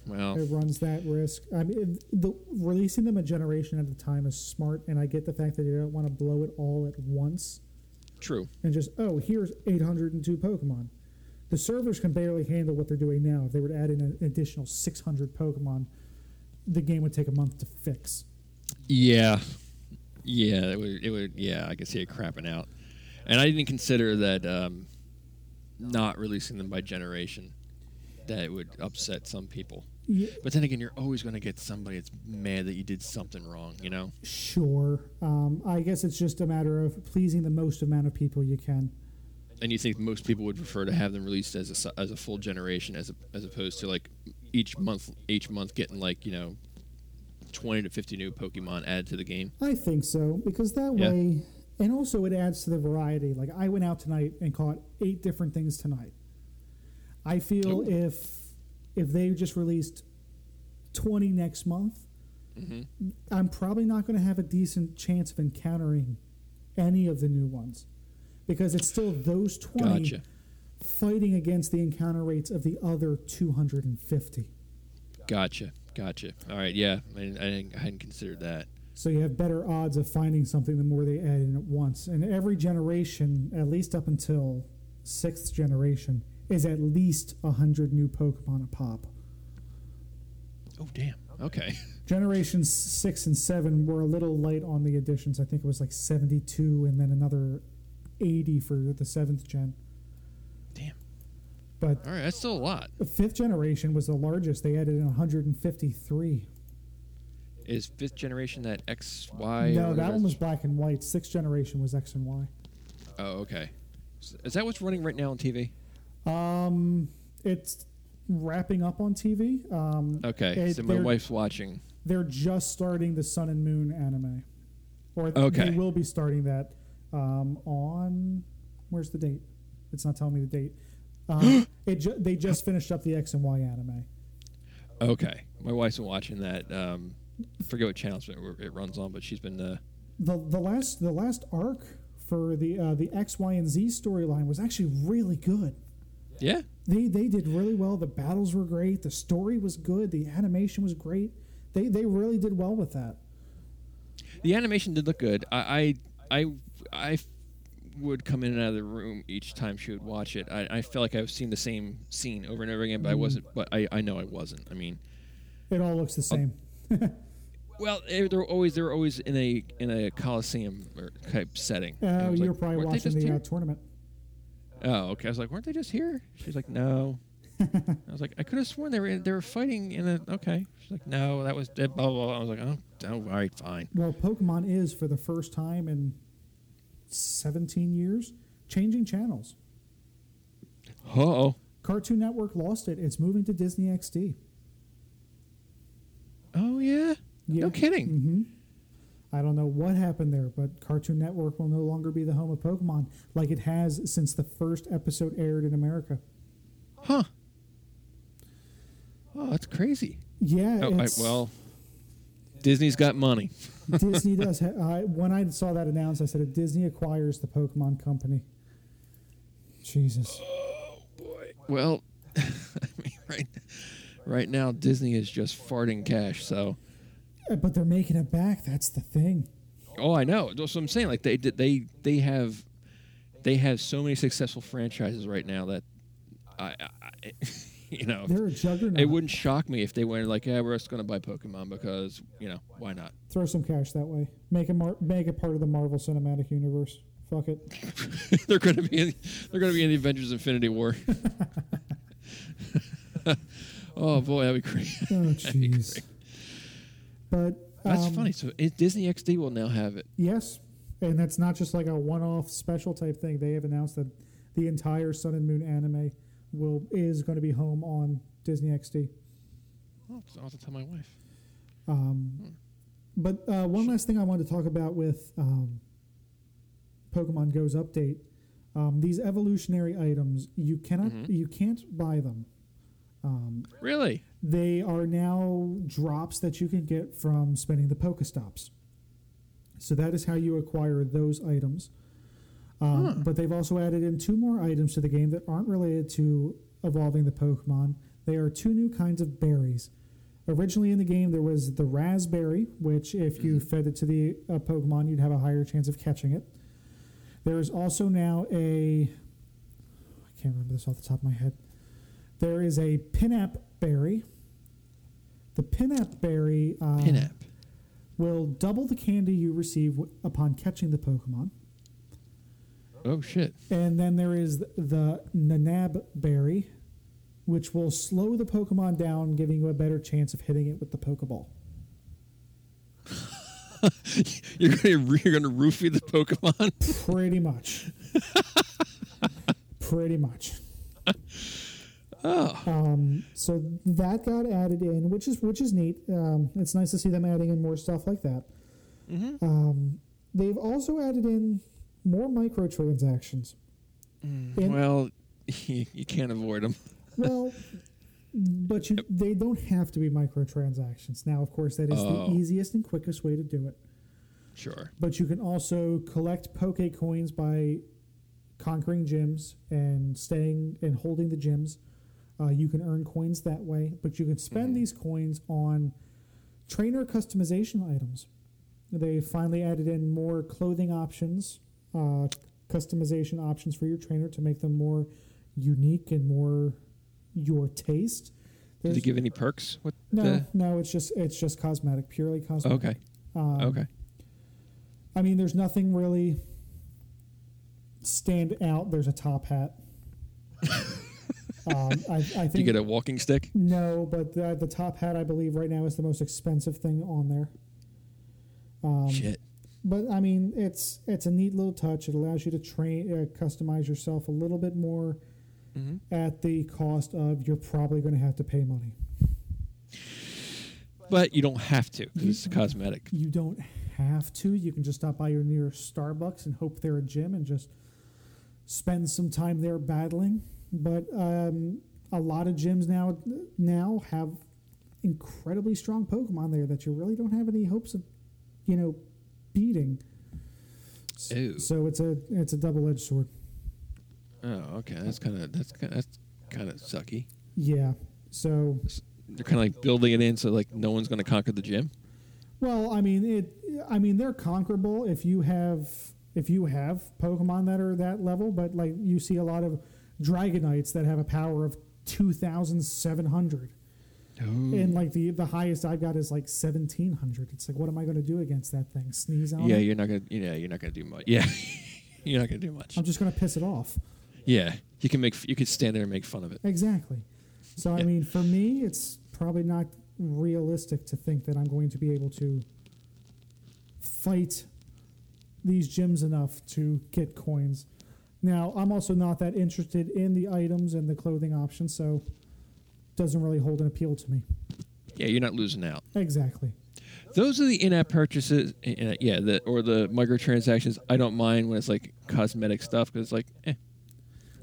Well, it runs that risk. I mean, the releasing them a generation at a time is smart, and I get the fact that you don't want to blow it all at once true. and just oh, here's 802 Pokemon. The servers can barely handle what they're doing now. If they were to add in an additional 600 Pokemon, the game would take a month to fix. Yeah, yeah, it would. It would. Yeah, I could see it crapping out. And I didn't consider that um, not releasing them by generation that it would upset some people. Yeah, But then again, you're always going to get somebody that's mad that you did something wrong. You know? sure. Um, I guess it's just a matter of pleasing the most amount of people you can. And you think most people would prefer to have them released as a as a full generation as a, as opposed to like each month each month getting like you know twenty to fifty new Pokemon added to the game. I think so because that Yeah. way, and also it adds to the variety. Like I went out tonight and caught eight different things tonight. I feel Ooh. if if they just released twenty next month, hmm I'm probably not going to have a decent chance of encountering any of the new ones because it's still those twenty Gotcha. fighting against the encounter rates of the other two hundred and fifty. Gotcha. Gotcha. All right. Yeah. I, didn't, I hadn't considered that. So you have better odds of finding something the more they add in at once. And every generation, at least up until sixth generation, is at least hundred new Pokemon a pop. Oh damn. Okay. Generations six and seven were a little light on the additions. I think it was like seventy-two, and then another eighty for the seventh gen. Damn. But All right. That's still a lot. the fifth generation was the largest. They added in 153. Is fifth generation that X Y? no, that one was black and white. Sixth generation was X and Y. Oh, okay. Is that what's running right now on TV? Um, it's wrapping up on TV. Um, Okay. It- so my wife's watching. they're just starting the Sun and Moon anime, or Okay. they will be starting that um, on. Where's the date? It's not telling me the date. Um, it ju- they just finished up the X and Y anime. Okay. My wife's been watching that. Um, I forget what channel it, it runs on, but she's been. Uh, the The last the last arc for the uh, the X, Y, and Z storyline was actually really good. Yeah. They they did really well. The battles were great. The story was good. The animation was great. They they really did well with that. The animation did look good. I I I would come in and out of the room each time she would watch it. I, I felt like I've seen the same scene over and over again, but I Mm. wasn't. But I, I know I wasn't. I mean, It all looks the same. well, they're always they were always in a in a coliseum or type setting. Uh, was you like, probably watching the uh, tournament. Oh, okay. I was like, weren't they just here? She's like, no. I was like, I could have sworn they were in, they were fighting in a. Okay. She's like, no, that was dead. Blah blah. blah. I was like, oh, oh, all right, fine. Well, Pokemon is for the first time in 17 years changing channels. Oh, Cartoon Network lost it. It's moving to Disney XD. oh yeah. Yeah. No kidding. hmm I don't know what happened there, but Cartoon Network will no longer be the home of Pokemon like it has since the first episode aired in America. Huh. Oh, that's crazy. Yeah, Oh, I, well, Disney's got money. Disney does. Ha- I, when I saw that announced, I said, if Disney acquires the Pokemon company, Jesus. Oh boy. Well, I mean, right, right now Disney is just farting cash. So, But they're making it back. That's the thing. oh, I know. That's what I'm saying. Like they did- they they have they have so many successful franchises right now that I, I you know. They're a juggernaut. It wouldn't shock me if they went like, "Yeah, we're just going to buy Pokemon because you know why not." Throw some cash that way. Make it mar- make it part of the Marvel Cinematic Universe. Fuck it. they're going to be in, they're going to be in the Avengers Infinity War. oh boy, that'd be great. Oh jeez. But That's um, funny. So it, Disney XD will now have it. Yes, and that's not just like a one-off special type thing. They have announced that the entire Sun and Moon anime will is going to be home on Disney XD. Oh, I'll have to tell my wife. Um, But uh, one last thing I wanted to talk about with um, Pokemon Go's update: um, these evolutionary items you cannot Mhm. you can't buy them. Um, Really? They are now drops that you can get from spending the Pokestops. So that is how you acquire those items. Um, Huh. But they've also added in two more items to the game that aren't related to evolving the Pokemon. They are two new kinds of berries. Originally in the game, there was the raspberry, which if you Mhm. fed it to the uh, Pokemon, you'd have a higher chance of catching it. There is also now a. I can't remember this off the top of my head. There is a Pinap berry. The Pinap berry uh, will double the candy you receive w- upon catching the Pokemon. Oh shit. And then there is the Nanab berry, which will slow the Pokemon down, giving you a better chance of hitting it with the Pokeball. you're gonna you're gonna roofie the Pokemon. Pretty much. Pretty much. Oh. Um, so that got added in, which is which is neat. Um, it's nice to see them adding in more stuff like that. Mm-hmm. Um, they've also added in more microtransactions. In- Well, you, you can't avoid them. Well, but you, they don't have to be microtransactions. Now, of course, that is Oh. the easiest and quickest way to do it. Sure. But you can also collect Poke coins by conquering gyms and staying and holding the gyms. Uh, you can earn coins that way, but you can spend Mhm. these coins on trainer customization items. They finally added in more clothing options, uh, customization options for your trainer to make them more unique and more your taste. Did There's- you give any perks? What? no, the- no, it's just it's just cosmetic, purely cosmetic. okay. Um, Okay. I mean, there's nothing really stand out. There's a top hat. um, I, I Did you get a walking stick? no, but the, the top hat I believe right now is the most expensive thing on there. Um, Shit. But I mean, it's it's a neat little touch. It allows you to train, uh, customize yourself a little bit more Mm-hmm. at the cost of you're probably going to have to pay money. But you don't have to it's a cosmetic. You don't have to. You can just stop by your nearest Starbucks and hope they're a gym and just spend some time there battling. But um, a lot of gyms now now have incredibly strong Pokemon there that you really don't have any hopes of, you know, beating. S- Ew. So it's a it's a double edged sword. Oh, okay. That's kind of that's kind that's kind of sucky. Yeah. So They're kind of like building it in so like no one's going to conquer the gym. Well, I mean it. I mean they're conquerable if you have if you have Pokemon that are that level. But like you see a lot of Dragonites that have a power of two thousand seven hundred, oh. and like the the highest I've got is like seventeen hundred. It's like what am I going to do against that thing? Sneeze on yeah, it? you're not gonna. Yeah, you're not gonna do much. Yeah, you're not gonna do much. I'm just going to piss it off. Yeah, you can make. You could stand there and make fun of it. Exactly. So I mean, for me, it's probably not realistic to think that I'm going to be able to fight these gyms enough to get coins. Now, I'm also not that interested in the items and the clothing options, so doesn't really hold an appeal to me. Yeah, you're not losing out. Exactly. Those are the in-app purchases. uh, Yeah, the or the microtransactions. I don't mind when it's like cosmetic stuff because it's like, eh.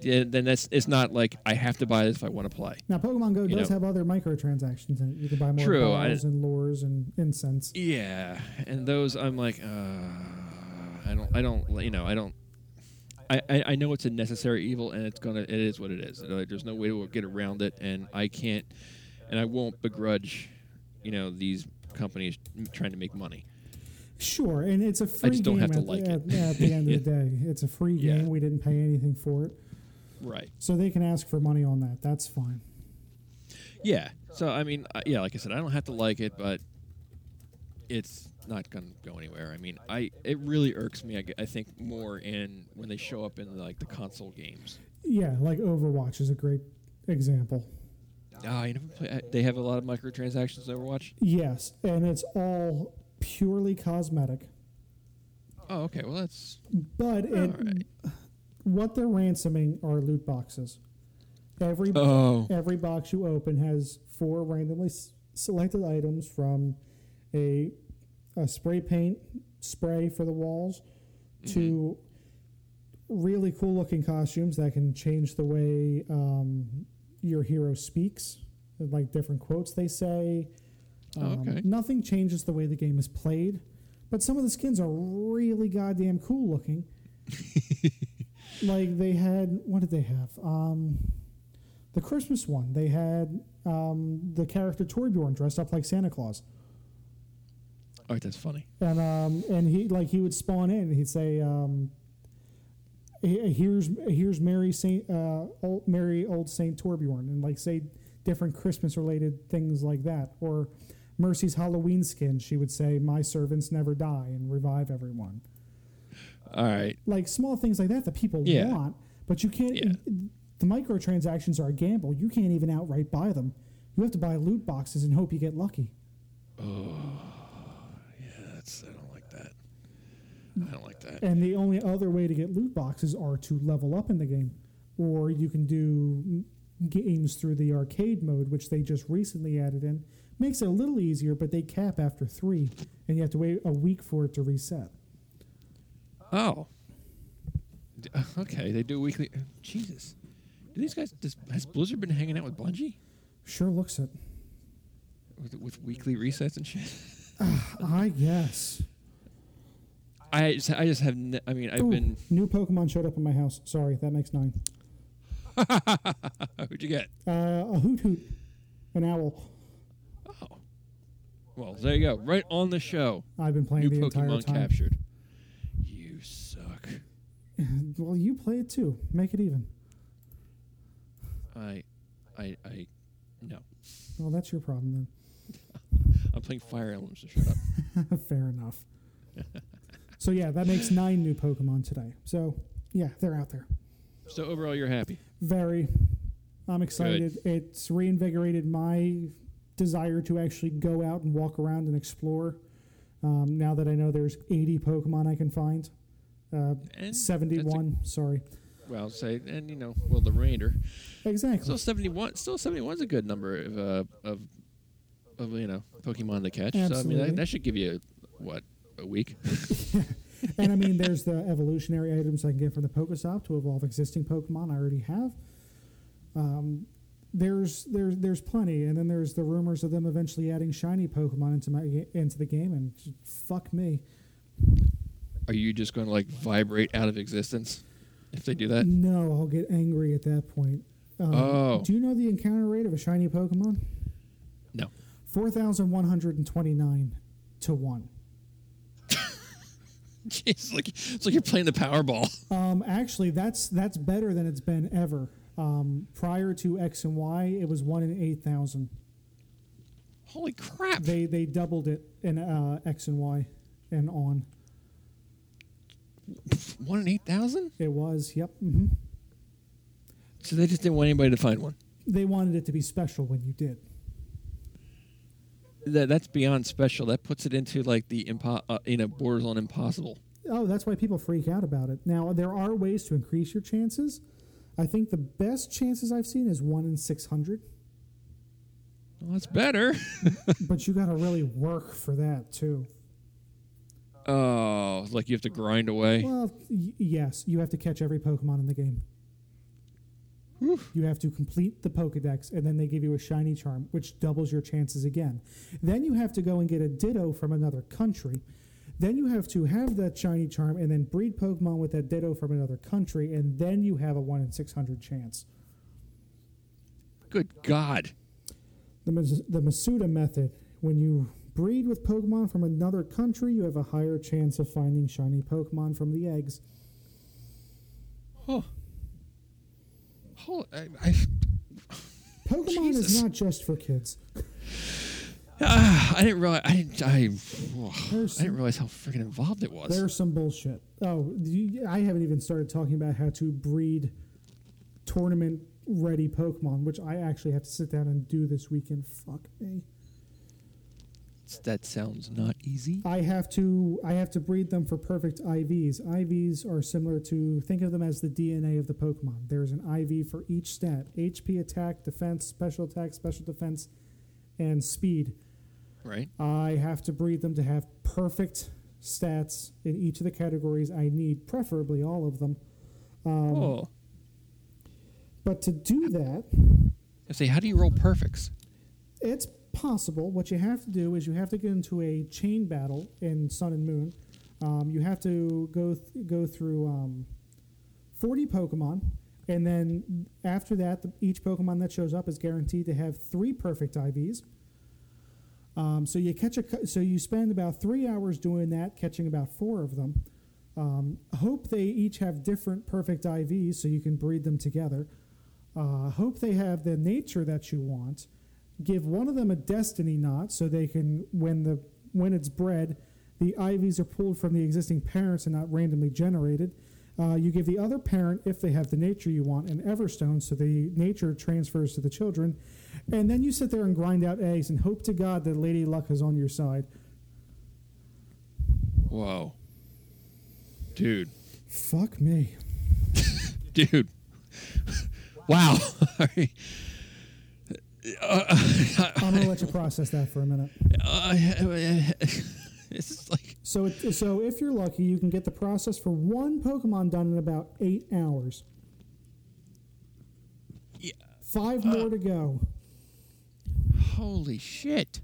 Yeah, then that's it's not like I have to buy this if I want to play. Now, Pokemon Go You does know. have other microtransactions in it. You can buy more True, I- balls and lures and incense. Yeah, and those I'm like, uh, I don't, I don't, you know, I don't. I, I, know it's a necessary evil, and it's gonna. It is what it is. Like, there's no way to get around it, and I can't, and I won't begrudge, you know, these companies trying to make money. Sure, and it's a free game. I just don't game have to at, like at, it. at the end of the day. It's a free Yeah. game. We didn't pay anything for it. Right. So they can ask for money on that. That's fine. Yeah. So I mean, yeah, like I said, I don't have to like it, but it's not gonna go anywhere. I mean, I it really irks me. I, I think more in when they show up in like the console games. Yeah, like Overwatch is a great example. Ah, you never play. They have a lot of microtransactions in Overwatch. Yes, and it's all purely cosmetic. Oh, okay. Well, that's But it, Alright. what they're ransoming are loot boxes. Every oh, every box you open has four randomly s- selected items from a a spray paint spray for the walls to really cool looking costumes that can change the way um, your hero speaks, like different quotes they say. Oh, Um, okay. Nothing changes the way the game is played, but some of the skins are really goddamn cool looking. like they had, what did they have? Um, the Christmas one. They had um, the character Torbjorn dressed up like Santa Claus, All right, that's funny. and um, and he like he would spawn in. and He'd say, um, "Here's here's Merry Saint uh, old, Merry Old Saint Torbjorn," and like say different Christmas related things like that, or. Mercy's Halloween skin, she would say, "My servants never die," and revive everyone. All right. Like small things like that that people Yeah. want, but you can't. Yeah. The microtransactions are a gamble. You can't even outright buy them. You have to buy loot boxes and hope you get lucky. Yeah, that's. I don't like that. I don't like that. And the only other way to get loot boxes are to level up in the game, or you can do games through the arcade mode, which they just recently added in. Makes it a little easier, but they cap after three, and you have to wait a week for it to reset. Oh. D- Okay, they do weekly. Jesus. Do these guys? Does, has Blizzard been hanging out with Bungie Sure looks it. with, with weekly resets and shit? I guess. I just, I just have. Ne- I mean, I've Ooh, been. new Pokemon showed up in my house. Sorry, that makes nine. Who'd you get? Uh, a Hoothoot, an owl. Oh. Well, there you go. Right on the show. I've been playing New the entire Pokemon time. captured. You suck. Well, you play it too. Make it even. I, I, I. No. Well, that's your problem then. I'm playing Fire Emblems. So shut up. Fair enough. So yeah, that makes nine new Pokemon today. So yeah, they're out there. So overall, you're happy. Very. I'm excited. It's reinvigorated my desire to actually go out and walk around and explore. Um, now that I know there's 80 Pokemon I can find. Uh, And 71. sorry. Well, say, and you know, well, the remainder. Exactly. Still 71. Still 71 is a good number of uh, of of you know Pokemon to catch. So I mean, Absolutely. that, that should give you what a week. and I mean, there's the evolutionary items I can get from the Pokestop to evolve existing Pokemon I already have. Um, there's there's there's plenty, and then there's the rumors of them eventually adding shiny Pokemon into my into the game, and fuck me. Are you just going to like vibrate out of existence if they do that? No, I'll get angry at that point. Um, Oh. Do you know the encounter rate of a shiny Pokemon? No. Four thousand one hundred and twenty nine to one. it's like it's like you're playing the Powerball. Um, actually, that's that's better than it's been ever. Um, prior to X and Y, it was one in eight thousand. Holy crap! They they doubled it in uh, X and Y, and on. One in eight thousand. It was yep. hmm So they just didn't want anybody to find one. They wanted it to be special when you did. That that's beyond special. That puts it into like the impo- uh, you know borders on impossible. Oh, that's why people freak out about it. Now there are ways to increase your chances. I think the best chances I've seen is one in six hundred, Well, that's better. but you got to really work for that too. oh, like you have to grind away. Well, y- yes, you have to catch every Pokemon in the game. You have to complete the Pokedex, and then they give you a shiny charm, which doubles your chances again. Then you have to go and get a Ditto from another country. Then you have to have that shiny charm and then breed Pokemon with that Ditto from another country, and then you have a 1 in 600 chance. Good God. The, the Masuda method when you breed with Pokemon from another country, you have a higher chance of finding shiny Pokemon from the eggs. Oh. I, I, Pokemon Jesus. is not just for kids. ah, I didn't realize. I didn't. I, There's I didn't realize how freaking involved it was. There's some bullshit. Oh, you, I haven't even started talking about how to breed tournament ready Pokemon, which I actually have to sit down and do this weekend. Fuck me. That sounds not easy. I have to I have to breed them for perfect IVs. IVs are similar to think of them as the DNA of the Pokemon. There's an IV for each stat: HP, attack, defense, special attack, special defense, and speed. Right. I have to breed them to have perfect stats in each of the categories I need, preferably all of them. Um, oh. But to do that, I say, how do you roll perfects? it's possible. What you have to do is you have to get into a chain battle in Sun and Moon. Um, you have to go th- go through um, 40 Pokemon, and then after that, the, each Pokemon that shows up is guaranteed to have three perfect IVs. Um, so you catch a so you spend about three hours doing that, catching about four of them. Um, hope they each have different perfect IVs, so you can breed them together. Uh, hope they have the nature that you want give one of them a destiny knot so they can when the when it's bred the ivs are pulled from the existing parents and not randomly generated uh, you give the other parent if they have the nature you want an everstone so the nature transfers to the children and then you sit there and grind out eggs and hope to god that lady luck is on your side Whoa. Dude. fuck me Dude. wow. i'm gonna let you process that for a minute Uh, it's like so it, so if you're lucky you can get the process for one pokemon done in about eight hours Yeah. five more to go holy shit.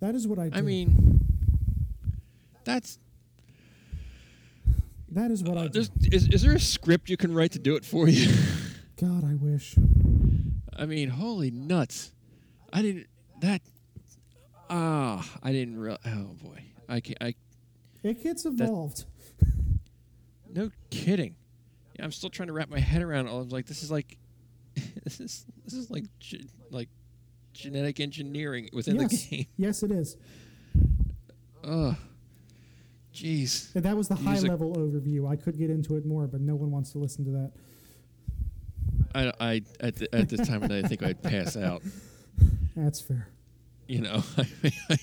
That is what I do. I mean, that's that is what I do. is is there a script you can write to do it for you? God, I wish. I mean, holy nuts! I didn't that. Ah, I didn't real. Oh boy, I can't. I It gets evolved. no kidding. Yeah, I'm still trying to wrap my head around. all. I was like, this is like, this is this is like ge- like genetic engineering within yes. the game. Yes, it is. Ugh. Jeez. And that was the high Music- level overview. I could get into it more, but no one wants to listen to that. I, I at, the, at this time of day, I think I'd pass out. That's fair. You know,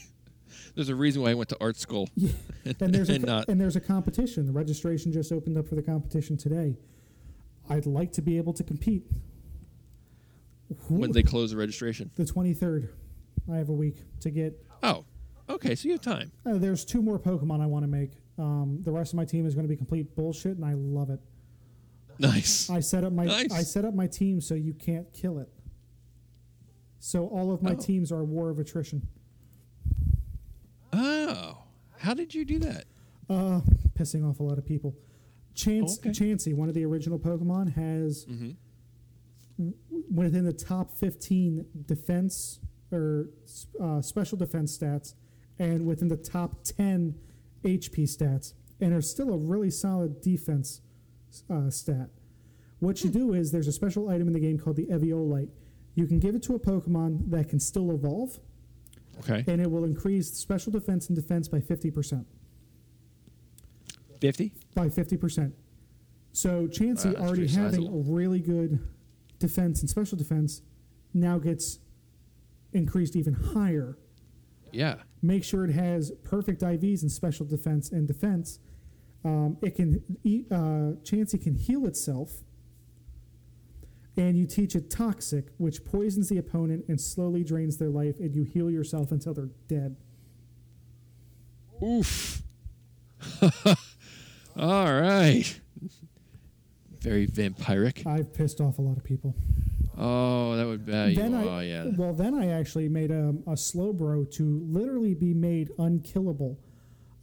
there's a reason why I went to art school. Yeah. And there's a, And not- and there's a competition. The registration just opened up for the competition today. I'd like to be able to compete. When they close the registration. the 23rd. I have a week to get Oh, okay. So you have time. Uh, there's two more Pokemon I want to make. Um, the rest of my team is going to be complete bullshit, and I love it. Nice. I set up my Nice. I set up my team so you can't kill it. So all of my Oh. teams are war of attrition. Oh, how did you do that? Uh, pissing off a lot of people. Chance Okay. Chansey, one of the original Pokemon, has Mm-hmm. w- within the top 15 defense or uh, special defense stats, and within the top 10 HP stats, and are still a really solid defense uh, stat. What you do is there's a special item in the game called the Eviolite. You can give it to a Pokemon that can still evolve, Okay. and it will increase special defense and defense by 50%. Fifty. by 50%. So Chansey, that's already having sizable. a really good defense and special defense, now gets increased even higher. Yeah. Make sure it has perfect IVs in special defense and defense. Um, it can eat, uh, Chansey can heal itself, and you teach it toxic, which poisons the opponent and slowly drains their life, and you heal yourself until they're dead. Oof. All right. Very vampiric. I've pissed off a lot of people. Oh, that would be. then I, oh, yeah. Well, then I actually made a, a Slowbro to literally be made unkillable.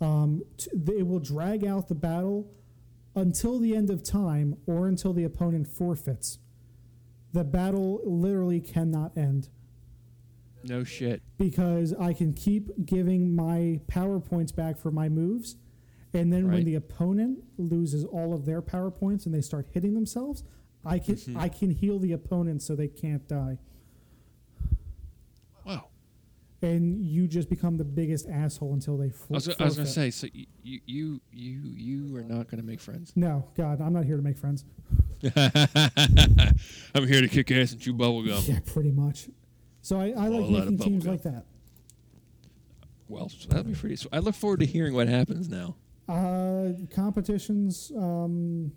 Um, t- it will drag out the battle until the end of time or until the opponent forfeits. The battle literally cannot end No shit. because I can keep giving my power points back for my moves. And then when the opponent loses all of their power points and they start hitting themselves, I can. I can heal the opponent so they can't die. And you just become the biggest asshole until they. I was, I was going to say, so you, you, you, you, are not going to make friends. No, God, I'm not here to make friends. I'm here to kick ass and chew bubblegum. Yeah, pretty much. So I, I like making teams bubblegum. like that. Well, so that'll be pretty. So I look forward to hearing what happens now. Uh, competitions, um,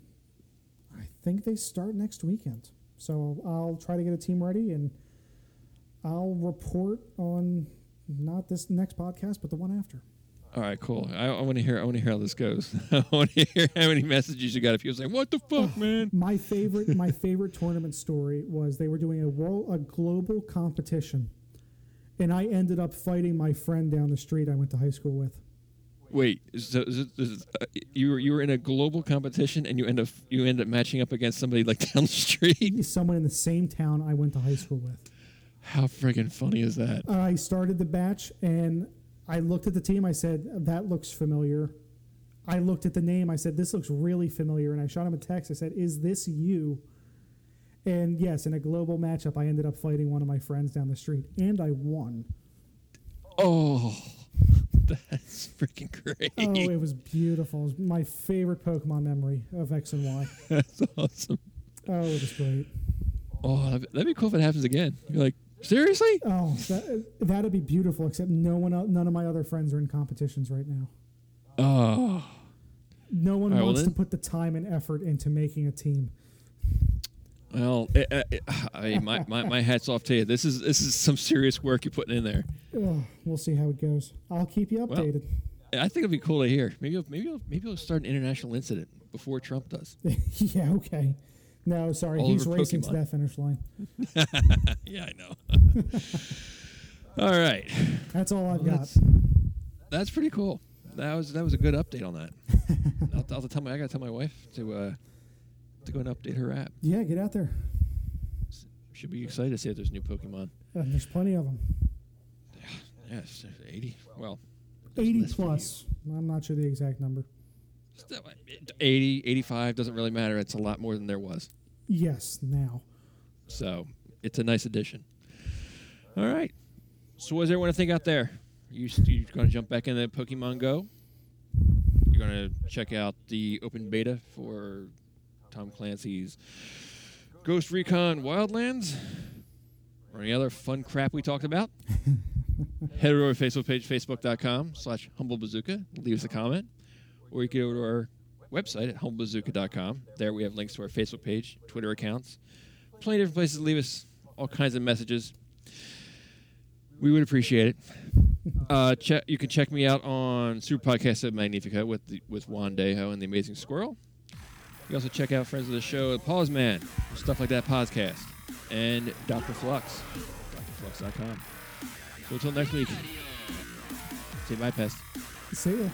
I think they start next weekend. So I'll try to get a team ready and I'll report on Not this next podcast, but the one after. All right, cool. I, I want to hear. I want to hear how this goes. I want to hear how many messages you got. If you saying, "What the fuck, man?" My favorite, my favorite tournament story was they were doing a world, a global competition, and I ended up fighting my friend down the street I went to high school with. Wait, so is it, is it, uh, you were you were in a global competition and you end up you end up matching up against somebody like down the street? Someone in the same town I went to high school with. How friggin' funny is that? I started the batch and I looked at the team. I said, "That looks familiar." I looked at the name. I said, "This looks really familiar." And I shot him a text. I said, "Is this you?" And yes, in a global matchup, I ended up fighting one of my friends down the street, and I won. Oh, that's freaking great! Oh, it was beautiful. It was my favorite Pokemon memory of X and Y. that's awesome. Oh, it was great. Oh, that'd that'd be cool if it happens again. You're like, seriously? Oh, that, that'd be beautiful. Except no one, el- none of my other friends are in competitions right now. Oh, No one right, well wants to put the time and effort into making a team. well, it, it, I my, my my hats off to you. This is this is some serious work you're putting in there. We'll see how it goes. I'll keep you Well, updated. I think it'd be cool to hear. Maybe maybe maybe we'll start an international incident before Trump does. yeah, okay. No, sorry, All he's racing to that finish line. yeah, I know. All right, That's all I've Well, got. that's, that's pretty cool. That was that was a good update on that. I'll, I'll tell my I gotta tell my wife to uh, to go and update her app. Yeah, get out there. She'll be excited to see if there's new Pokemon. Uh, there's plenty of them. Yes, eighty. Well, 80 less for you. plus. I'm not sure the exact number. Still, 80, 85 doesn't really matter. It's a lot more than there was. Yes, now. So it's a nice addition. All right. So what does everyone think out there? You you going to jump back into Pokemon Go? You're going to check out the open beta for Tom Clancy's Ghost Recon Wildlands? Or any other fun crap we talked about? Head over to our Facebook page, facebook.com slash humblebazooka. Leave us a comment. Or you can go to our website at humblebazooka.com. There we have links to our Facebook page, Twitter accounts, plenty of different places to leave us all kinds of messages. We would appreciate it. Uh, you can check me out on Super Podcast of Magnifica with the, with Juan Dejo and the Amazing Squirrel. You can also check out friends of the show, Pause Man, stuff like that podcast, and Dr. Flux, drflux.com. So until next week, say bye, Pest. See ya.